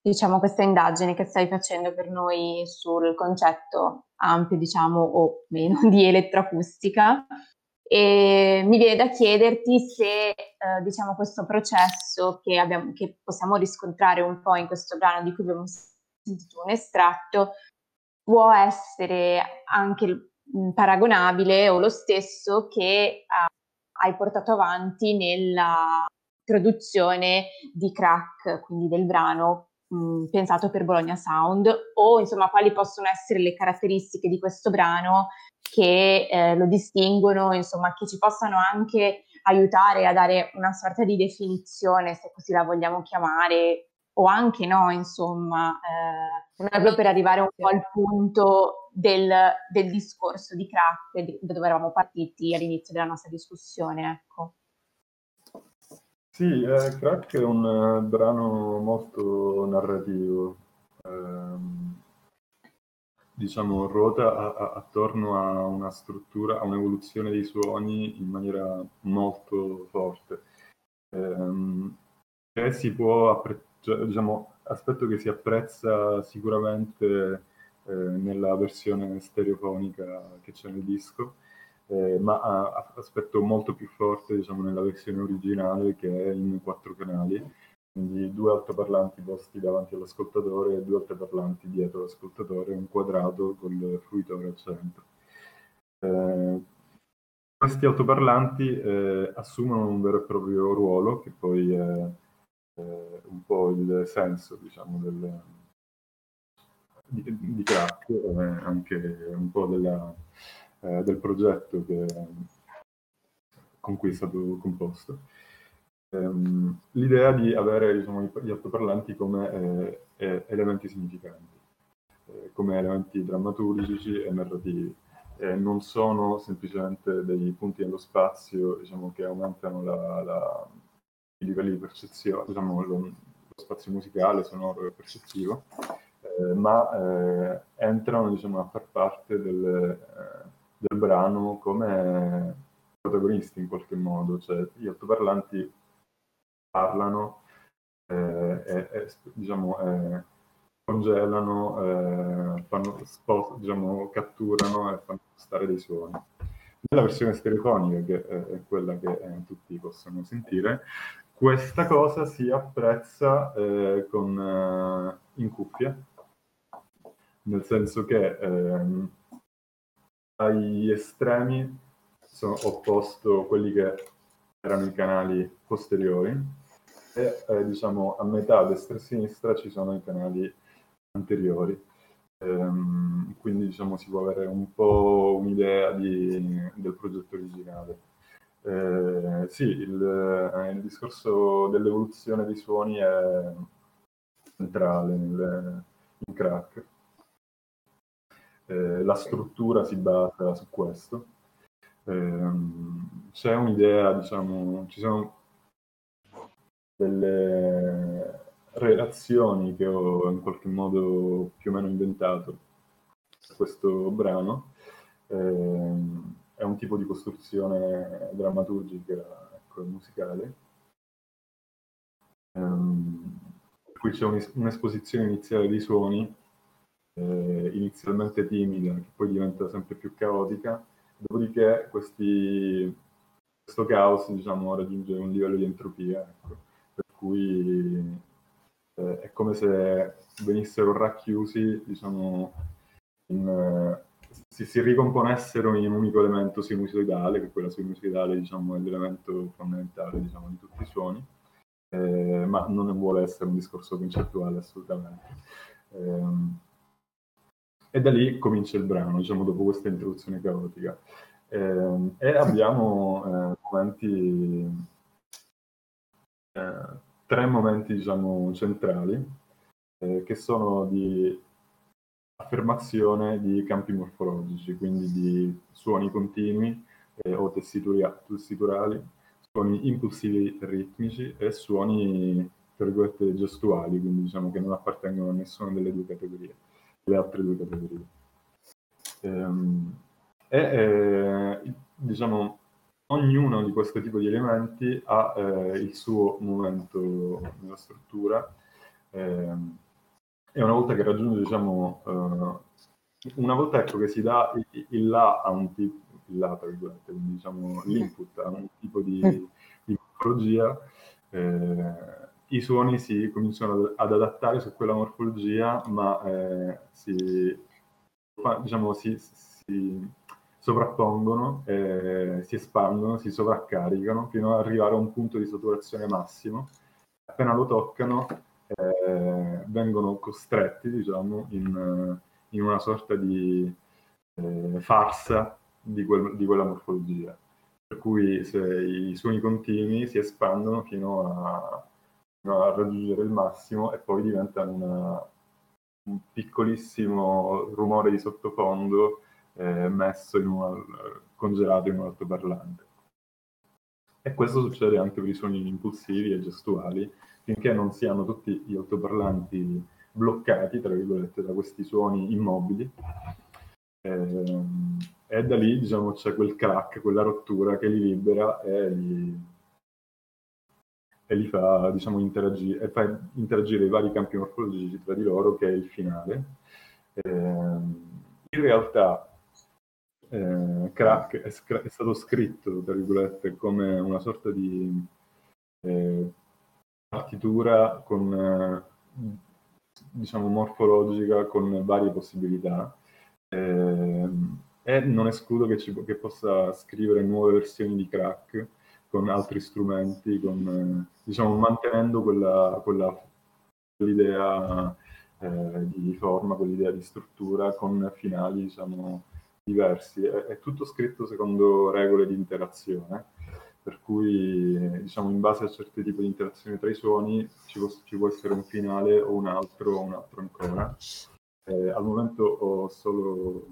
diciamo, questa indagine che stai facendo per noi sul concetto ampio, diciamo, o meno, di elettroacustica. E mi viene da chiederti se, eh, diciamo, questo processo che, abbiamo, che possiamo riscontrare un po' in questo brano di cui abbiamo sentito un estratto, può essere anche paragonabile o lo stesso che uh, hai portato avanti nella produzione di crack, quindi del brano mh, pensato per Bologna Sound, o insomma quali possono essere le caratteristiche di questo brano che eh, lo distinguono, insomma che ci possano anche aiutare a dare una sorta di definizione, se così la vogliamo chiamare, o anche no, insomma, eh, proprio per arrivare un po' al punto del, del discorso di crack da dove eravamo partiti all'inizio della nostra discussione, ecco.
Sì, eh, Crack è un uh, brano molto narrativo, eh, diciamo ruota a, a, attorno a una struttura, a un'evoluzione dei suoni in maniera molto forte, eh, che si può apprezzare cioè, diciamo, aspetto che si apprezza sicuramente eh, nella versione stereofonica che c'è nel disco, eh, ma ha, aspetto molto più forte diciamo, nella versione originale che è in quattro canali, quindi due altoparlanti posti davanti all'ascoltatore e due altoparlanti dietro l'ascoltatore, un quadrato col fruitore al centro. Eh, questi altoparlanti eh, assumono un vero e proprio ruolo che poi è eh, un po' il senso diciamo, del, di, di Crack, eh, anche un po' della, eh, del progetto che, con cui è stato composto. Um, l'idea di avere diciamo, gli altoparlanti come eh, elementi significanti, eh, come elementi drammaturgici e narrativi. Non sono semplicemente dei punti nello spazio diciamo, che aumentano la, la, i livelli di percezione, diciamo, lo, lo spazio musicale, sonoro e percettivo, ma eh, entrano diciamo, a far parte del, eh, del, brano come protagonisti in qualche modo, cioè gli altoparlanti parlano eh, e, e diciamo, eh, congelano, eh, fanno, spot, diciamo, catturano e fanno stare dei suoni. Nella versione stereofonica, che è quella che tutti possono sentire, questa cosa si apprezza eh, con, eh, in cuffia, nel senso che ehm, agli estremi sono, ho posto quelli che erano i canali posteriori e eh, diciamo a metà destra e sinistra ci sono i canali anteriori. Ehm, quindi diciamo si può avere un po' un'idea di, del progetto originale. Eh, sì, il, eh, il, discorso dell'evoluzione dei suoni è centrale nel, in crack. Eh, la struttura si basa su questo. Eh, c'è un'idea, diciamo, ci sono delle relazioni che ho in qualche modo più o meno inventato questo brano. Eh, è un tipo di costruzione drammaturgica ecco, musicale. Um, qui c'è un'esposizione iniziale di suoni, eh, inizialmente timida, che poi diventa sempre più caotica, dopodiché questi, questo caos diciamo, raggiunge un livello di entropia, ecco, per cui eh, è come se venissero racchiusi diciamo, in, si, si ricomponessero in un unico elemento sinusoidale, che quella sinusoidale diciamo, è l'elemento fondamentale diciamo, di tutti i suoni, eh, ma non vuole essere un discorso concettuale assolutamente. Eh, e da lì comincia il brano, diciamo, dopo questa introduzione caotica. Eh, e abbiamo eh, momenti, eh, tre momenti diciamo, centrali, eh, che sono di affermazione di campi morfologici, quindi di suoni continui eh, o tessiturali, suoni impulsivi ritmici e suoni tra virgolette gestuali, quindi diciamo che non appartengono a nessuna delle due categorie, le altre due categorie. Ehm, e eh, diciamo ognuno di questo tipo di elementi ha eh, il suo momento nella struttura. Ehm, e una volta che raggiunge, diciamo, uh, una volta ecco, che si dà il, il là a un tipo, il là, quindi diciamo l'input a un tipo di, di morfologia, eh, i suoni si cominciano ad adattare su quella morfologia, ma eh, si, diciamo, si, si sovrappongono, eh, si espandono, si sovraccaricano fino ad arrivare a un punto di saturazione massimo. Appena lo toccano, eh, vengono costretti, diciamo, in, in una sorta di eh, farsa di, quel, di, quella morfologia. Per cui se i suoni continui si espandono fino a, a raggiungere il massimo e poi diventano una, un piccolissimo rumore di sottofondo eh, messo in un, congelato in un altoparlante. E questo succede anche per i suoni impulsivi e gestuali, finché non si hanno tutti gli altoparlanti bloccati, tra virgolette, da questi suoni immobili. Eh, e da lì, diciamo, c'è quel crack, quella rottura che li libera e li, e li fa, diciamo, interagire, e fa interagire i vari campi morfologici tra di loro, che è il finale. Eh, in realtà eh, crack è, è, stato scritto, tra virgolette, come una sorta di eh, partitura con, diciamo, morfologica con varie possibilità. Eh, e non escludo che, ci, che, possa scrivere nuove versioni di crack con altri strumenti, con, diciamo, mantenendo quella, quella, quell'idea eh, di forma, quell'idea di struttura con finali, diciamo, diversi. È, è, tutto scritto secondo regole di interazione, per cui diciamo in base a certi tipi di interazione tra i suoni ci può, ci può essere un finale o un altro o un altro ancora. Eh, al momento ho solo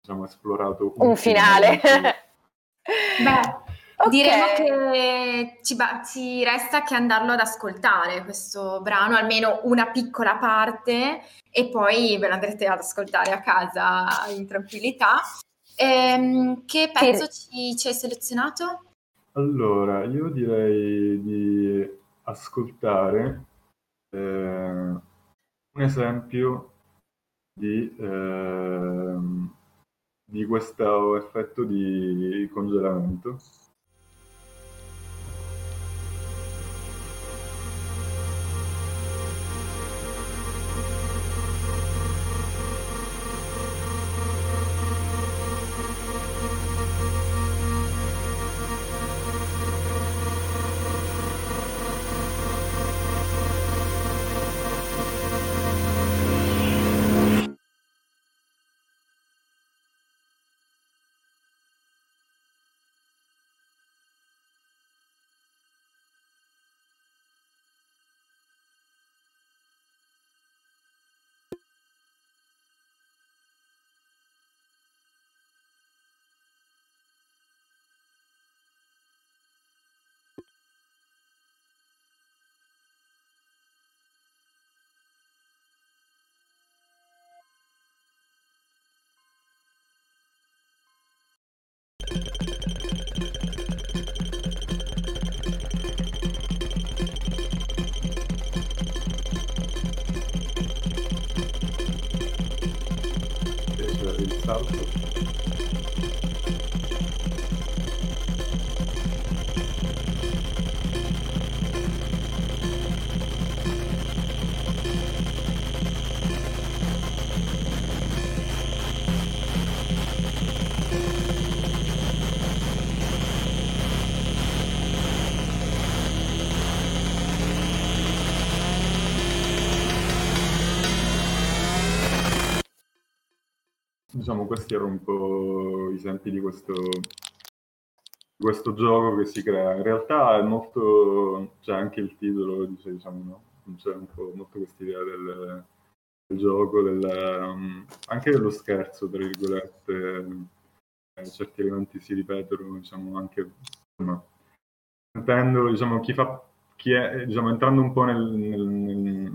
diciamo, esplorato
un, un finale. finale.
Beh, Okay. Diremo che ci, ci, resta che andarlo ad ascoltare questo brano, almeno una piccola parte, e poi ve lo andrete ad ascoltare a casa in tranquillità. Ehm, che pezzo ci, ci hai selezionato?
Allora, io direi di ascoltare eh, un esempio di, eh, di questo effetto di congelamento. Deixa eu ver se diciamo, questi erano un po' i esempi di questo, questo gioco che si crea. In realtà è molto, c'è anche il titolo, dice, diciamo, no? C'è un po' molto questa idea del, del gioco, del, um, anche dello scherzo, tra virgolette. Eh, certi elementi si ripetono, diciamo, anche insomma, sentendo, diciamo, chi fa, chi è, diciamo, entrando un po' nel, nel, nel,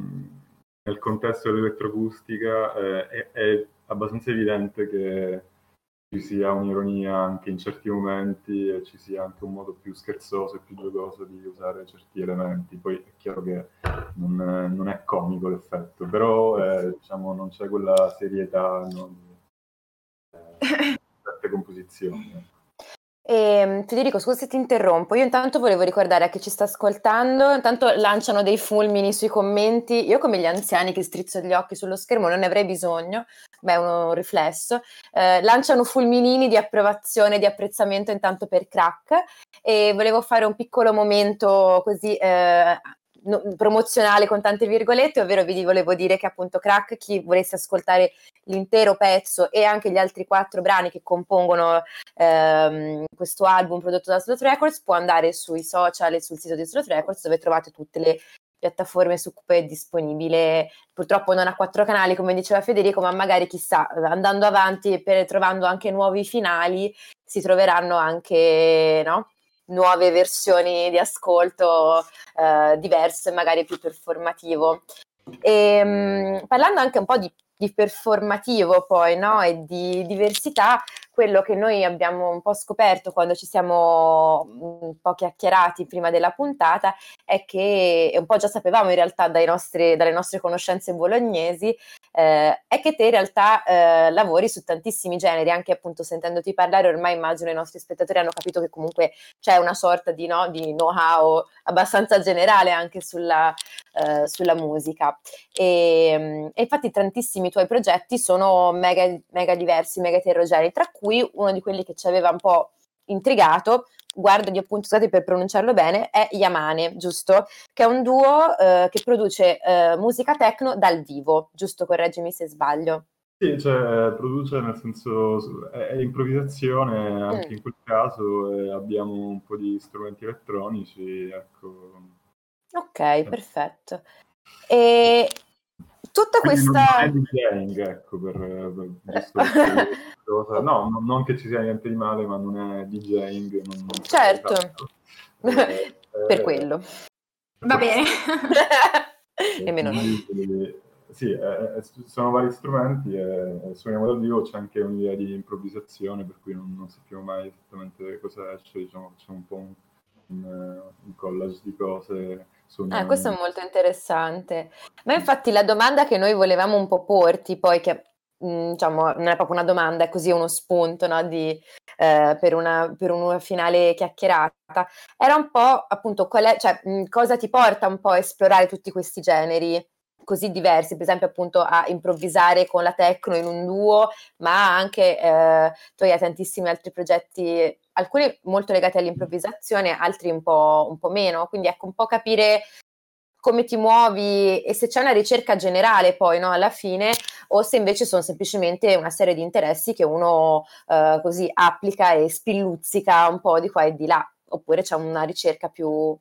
nel contesto dell'elettroacustica, eh, è, è abbastanza evidente che ci sia un'ironia anche in certi momenti e ci sia anche un modo più scherzoso e più giocoso di usare certi elementi. Poi è chiaro che non è, non è comico l'effetto, però eh, diciamo, non c'è quella serietà no, di eh, certe composizioni.
E, ehm, Federico, scusa se ti interrompo, io intanto volevo ricordare a chi ci sta ascoltando, intanto lanciano dei fulmini sui commenti, io come gli anziani che strizzo gli occhi sullo schermo non ne avrei bisogno, ma è un riflesso, eh, lanciano fulminini di approvazione, di apprezzamento intanto per Crack e volevo fare un piccolo momento così eh, no, promozionale con tante virgolette, ovvero vi volevo dire che appunto Crack, chi volesse ascoltare l'intero pezzo e anche gli altri quattro brani che compongono ehm, questo album prodotto da Slot Records, può andare sui social e sul sito di Slot Records dove trovate tutte le piattaforme su cui è disponibile. Purtroppo non ha quattro canali, come diceva Federico, ma magari chissà, andando avanti e trovando anche nuovi finali, si troveranno anche no? Nuove versioni di ascolto eh, diverse, magari più performativo. E, mh, mm, parlando anche un po' di, di performativo poi, no? E di diversità, quello che noi abbiamo un po' scoperto quando ci siamo un po' chiacchierati prima della puntata è che, un po' già sapevamo in realtà nostri, dalle nostre conoscenze bolognesi, eh, è che te in realtà eh, lavori su tantissimi generi, anche appunto sentendoti parlare ormai immagino i nostri spettatori hanno capito che comunque c'è una sorta di, no, di know-how abbastanza generale anche sulla, eh, sulla musica. E, e, infatti tantissimi tuoi progetti sono mega, mega diversi, mega eterogenei, tra cui uno di quelli che ci aveva un po' intrigato, guardo gli appunti, scusate per pronunciarlo bene, è Yamane, giusto? Che è un duo eh, che produce eh, musica techno dal vivo, giusto? Correggimi se sbaglio.
Sì, cioè produce nel senso è, è improvvisazione anche mm. in quel caso e abbiamo un po' di strumenti elettronici, ecco.
Ok, eh. perfetto. E tutta Quindi questa...
Non è DJing, ecco, per, per, per cosa. No, no, non che ci sia niente di male, ma non è DJing. Non, non
certo, eh, per eh, quello.
Va bene.
Nemmeno
noi. Sì, eh, sono vari strumenti e suoniamo dal vivo, c'è anche un'idea di improvvisazione, per cui non, non sappiamo mai esattamente cosa esce, diciamo c'è un po' un, un, un collage di cose
Ah, questo è molto interessante. Ma infatti la domanda che noi volevamo un po' porti, poi che mhmm, diciamo, non è proprio una domanda, è così uno spunto no, di, eh, per, una, per, una, finale chiacchierata, era un po' appunto qual è, cioè, mh, cosa ti porta un po' a esplorare tutti questi generi così diversi, per esempio appunto a improvvisare con la techno in un duo, ma anche eh, tu hai tantissimi altri progetti, alcuni molto legati all'improvvisazione, altri un po', un po' meno, quindi ecco un po' capire come ti muovi e se c'è una ricerca generale poi no, alla fine o se invece sono semplicemente una serie di interessi che uno eh, così applica e spilluzzica un po' di qua e di là, oppure c'è una ricerca più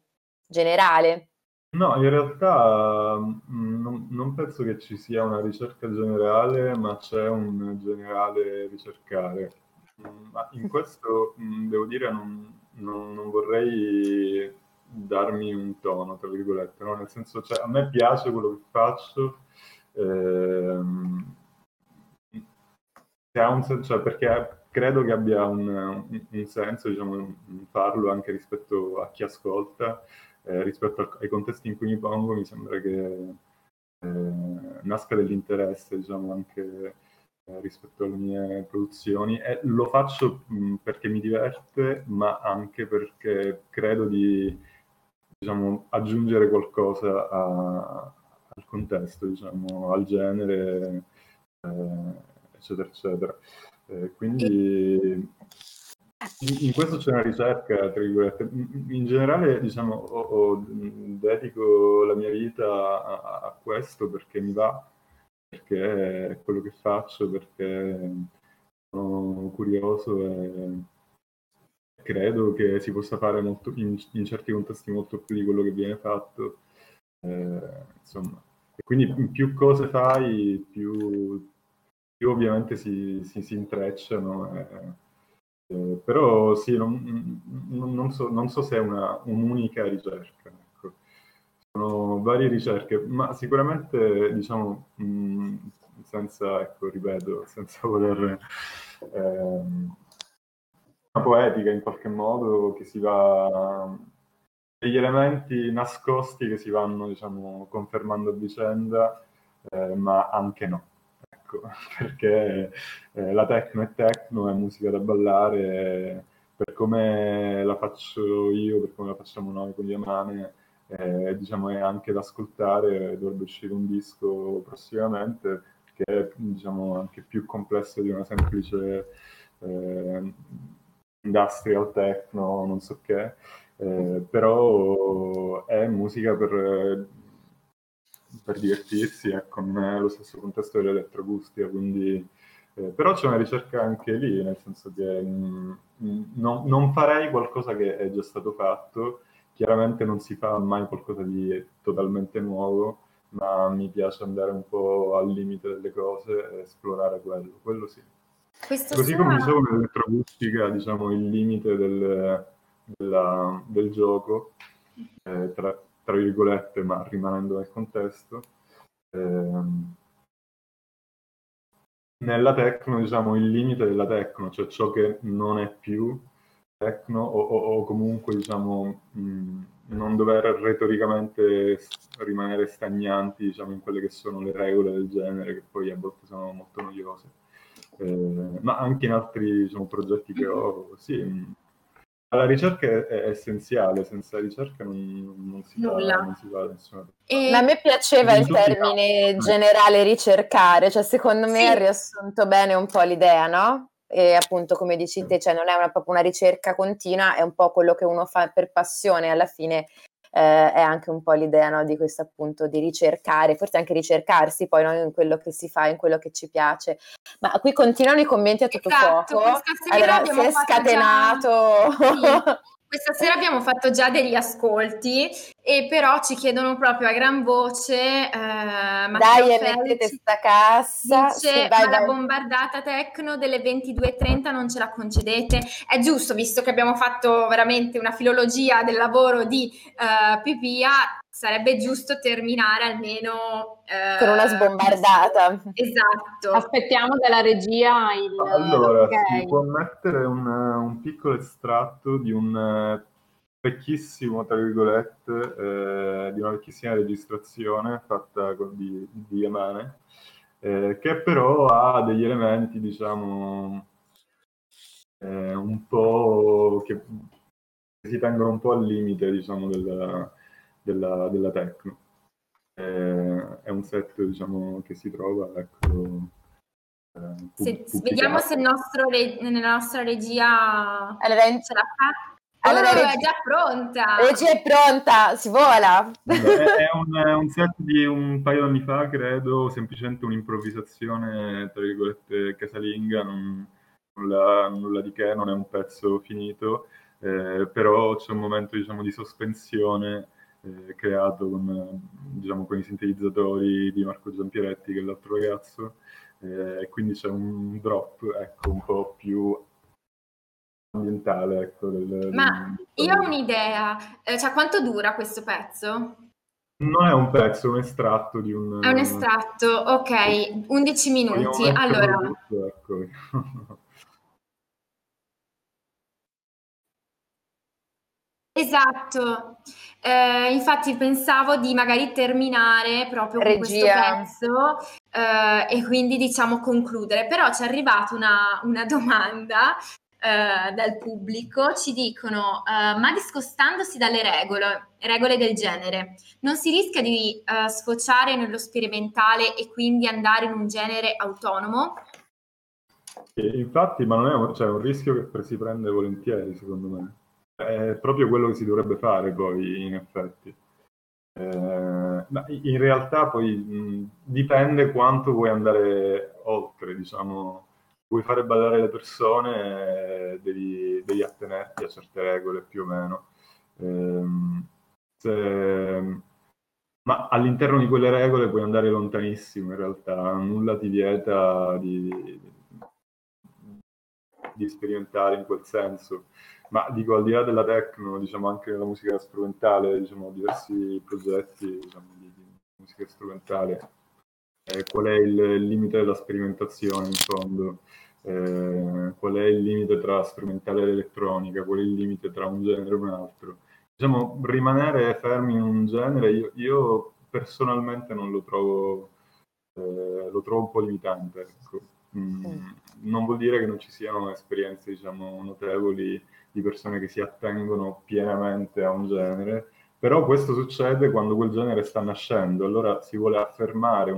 generale.
No, in realtà mm, non, non penso che ci sia una ricerca generale, ma c'è un generale ricercare. Mm, ma in questo mm, devo dire non, non, non vorrei darmi un tono, tra virgolette, no? nel senso, cioè, a me piace quello che faccio, ehm, un, cioè, perché credo che abbia un, un, senso diciamo, farlo anche rispetto a chi ascolta eh, rispetto ai contesti in cui mi pongo, mi sembra che eh, nasca dell'interesse, diciamo, anche rispetto alle mie produzioni e lo faccio mh, perché mi diverte, ma anche perché credo di diciamo, aggiungere qualcosa a, al contesto, diciamo, al genere, eh, eccetera, eccetera. Eh, quindi in, questo c'è una ricerca, tra virgolette. In generale, diciamo, ho, ho, dedico la mia vita a, a, questo perché mi va, perché è quello che faccio, perché sono curioso e credo che si possa fare molto, in, in certi contesti molto più di quello che viene fatto. Eh, insomma, e quindi più cose fai, più, più ovviamente si, si, si intrecciano. E, eh, però sì, non, non, so, non, so, se è una, un'unica ricerca. Sono varie ricerche, ma sicuramente, diciamo, mh, senza, ecco, ripeto, senza voler... Ehm, una poetica in qualche modo che si va degli elementi nascosti che si vanno diciamo confermando a vicenda eh, ma anche no ecco, perché eh, la techno è techno, è musica da ballare, per come la faccio io, per come la facciamo noi con gli Amane, eh, diciamo è anche da ascoltare, dovrebbe uscire un disco prossimamente che è diciamo, anche più complesso di una semplice eh, industrial techno, non so che, eh, però è musica per, per divertirsi, ecco, non è lo stesso contesto dell'elettroacustica, quindi... Eh, però c'è una ricerca anche lì, nel senso che mh, mm, non, non, farei qualcosa che è già stato fatto, chiaramente non si fa mai qualcosa di totalmente nuovo, ma mi piace andare un po' al limite delle cose e esplorare quello, quello sì. Questo Così sera... come dicevo nell'elettroacustica, diciamo, il limite del, della, del gioco, eh, tra, tra, virgolette, ma rimanendo nel contesto. Eh, nella techno, diciamo, il limite della techno, cioè ciò che non è più techno o, o, o comunque, diciamo, mh, non dover retoricamente rimanere stagnanti, diciamo, in quelle che sono le regole del genere, che poi a volte sono molto noiose. Eh, ma anche in altri diciamo, progetti che ho, sì, la ricerca è, essenziale, senza ricerca non, non, si, Nulla. Va, non si va da nessuna.
E... A me piaceva il termine generale ricercare, cioè secondo me sì. ha riassunto bene un po' l'idea, no? E appunto, come dici te, cioè non è una, proprio una ricerca continua, è un po' quello che uno fa per passione, alla fine eh, è anche un po' l'idea no, di questo appunto di ricercare, forse anche ricercarsi poi no, in quello che si fa, in quello che ci piace. Ma qui continuano i commenti a tutto esatto, fuoco. Allora, si è scatenato.
Già... Sì. Questa sera abbiamo fatto già degli ascolti e però ci chiedono proprio a gran voce eh,
Dai, mettete sta cassa
dice sì, vai, la bombardata tecno delle 22.30 non ce la concedete. È giusto visto che abbiamo fatto veramente una filologia del lavoro di uh, Pipia sarebbe giusto terminare almeno
eh, con una sbombardata.
Esatto.
Aspettiamo dalla regia il
Allora, okay. si può mettere un, un, piccolo estratto di un eh, vecchissimo, tra virgolette, eh, di una vecchissima registrazione fatta con, di, di Yamane, eh, che però ha degli elementi, diciamo, eh, un po' che si tengono un po' al limite, diciamo, del della, della techno. Eh, è un set diciamo, che si trova, ecco,
eh, se, vediamo se nostro, nella nostra regia allora, ce la fa. Allora, regia, è già pronta.
La regia è pronta, si vola.
È, è, un, è, un, set di un paio di anni fa, credo, semplicemente un'improvvisazione, tra virgolette, casalinga, non, nulla, nulla, di che, non è un pezzo finito, eh, però c'è un momento, diciamo, di sospensione eh, creato con, diciamo, con, i sintetizzatori di Marco Giampieretti, che è l'altro ragazzo, eh, quindi c'è un drop ecco, un po' più ambientale. Ecco, del,
Ma del... io ho un'idea, eh, cioè quanto dura questo pezzo?
Non è un pezzo, è un estratto di un...
È un estratto, ok, 11 minuti. Allora... Tutto, ecco. Esatto, eh, infatti pensavo di magari terminare proprio con questo pezzo eh, e quindi diciamo concludere, però ci è arrivata una, una domanda eh, dal pubblico, ci dicono eh, ma discostandosi dalle regole, regole del genere, non si rischia di eh, sfociare nello sperimentale e quindi andare in un genere autonomo?
infatti, ma non è un, cioè, un rischio che si prende volentieri secondo me. È proprio quello che si dovrebbe fare poi, in effetti. Eh, in realtà poi mh, dipende quanto vuoi andare oltre, diciamo, vuoi fare ballare le persone, devi, devi attenerti a certe regole più o meno. Eh, se, ma all'interno di quelle regole puoi andare lontanissimo in realtà, nulla ti vieta di, di sperimentare in quel senso. Ma dico, al di là della techno, diciamo anche nella musica strumentale, diciamo diversi progetti diciamo, di, di, musica strumentale. Eh, qual è il, il, limite della sperimentazione in fondo? Eh, qual è il limite tra strumentale ed elettronica? Qual è il limite tra un genere e un altro? Diciamo, rimanere fermi in un genere, io, io personalmente non lo trovo, eh, lo trovo un po' limitante. Ecco mm, non vuol dire che non ci siano esperienze, diciamo, notevoli di persone che si attengono pienamente a un genere, però questo succede quando quel genere sta nascendo, allora si vuole affermare,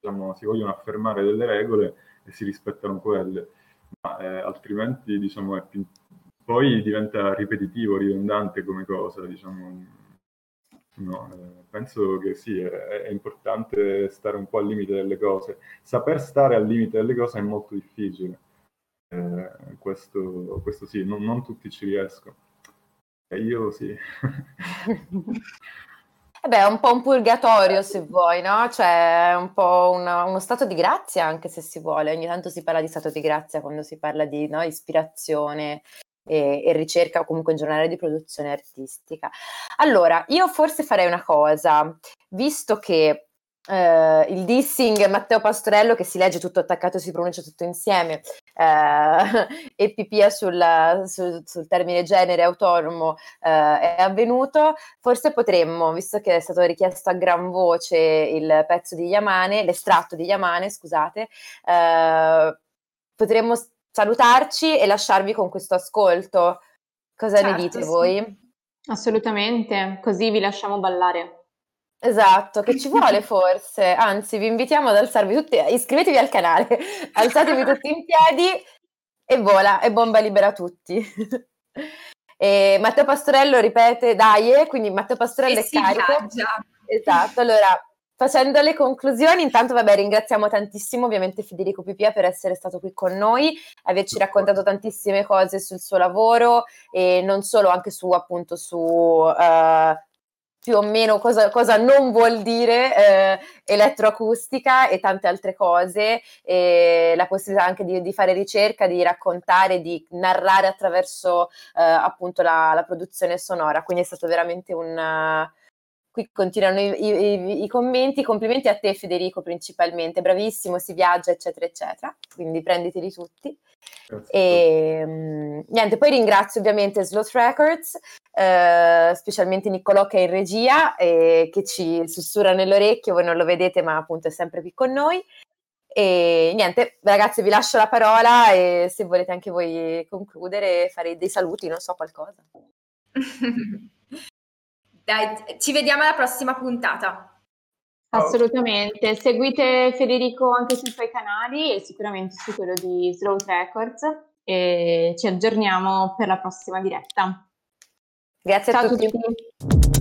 diciamo, si vogliono affermare delle regole e si rispettano quelle, ma eh, altrimenti diciamo, più, poi diventa ripetitivo, ridondante come cosa, diciamo, No, eh, penso che sì, è, è, importante stare un po' al limite delle cose. Saper stare al limite delle cose è molto difficile. Eh, questo, questo, sì, non, non, tutti ci riescono. E io sì.
Beh, è un po' un purgatorio se vuoi, no? Cioè, è un po' una, uno stato di grazia anche se si vuole. Ogni tanto si parla di stato di grazia quando si parla di no, ispirazione, e, e, ricerca o comunque in giornale di produzione artistica. Allora, io forse farei una cosa, visto che Uh, il dissing Matteo Pastorello che si legge tutto attaccato si pronuncia tutto insieme uh, e pipia sul, sul, sul, termine genere autonomo uh, è avvenuto forse potremmo visto che è stato richiesto a gran voce il pezzo di Yamane l'estratto di Yamane scusate potremmo salutarci e lasciarvi con questo ascolto. Cosa certo, ne dite sì. voi?
Assolutamente, così vi lasciamo ballare.
Esatto, che ci vuole forse, anzi vi invitiamo ad alzarvi tutti, iscrivetevi al canale, alzatevi tutti in piedi e vola, e bomba libera tutti. e Matteo Pastorello ripete dai, quindi Matteo Pastorello e è carico. Viaggia. Esatto, allora Facendo le conclusioni, intanto vabbè, ringraziamo tantissimo ovviamente Federico Pipia per essere stato qui con noi, averci raccontato tantissime cose sul suo lavoro e non solo, anche su appunto su uh, più o meno cosa, cosa non vuol dire eh, elettroacustica e tante altre cose, e la possibilità anche di, di, fare ricerca, di raccontare, di narrare attraverso eh, appunto la, la, produzione sonora. Quindi è stato veramente un, Qui continuano i, i, i, commenti, complimenti a te Federico principalmente, bravissimo, si viaggia eccetera eccetera, quindi prenditeli tutti. E, um, niente, poi ringrazio ovviamente Sloth Records, eh, specialmente Niccolò che è in regia e che ci sussurra nell'orecchio, voi non lo vedete ma appunto è sempre qui con noi. E niente, ragazzi, vi lascio la parola e se volete anche voi concludere, fare dei saluti, non so, qualcosa.
Dai, ci vediamo alla prossima puntata.
Assolutamente, seguite Federico anche sui suoi canali e sicuramente su quello di Slow Records e ci aggiorniamo per la prossima diretta.
Grazie Ciao a tutti. A tutti.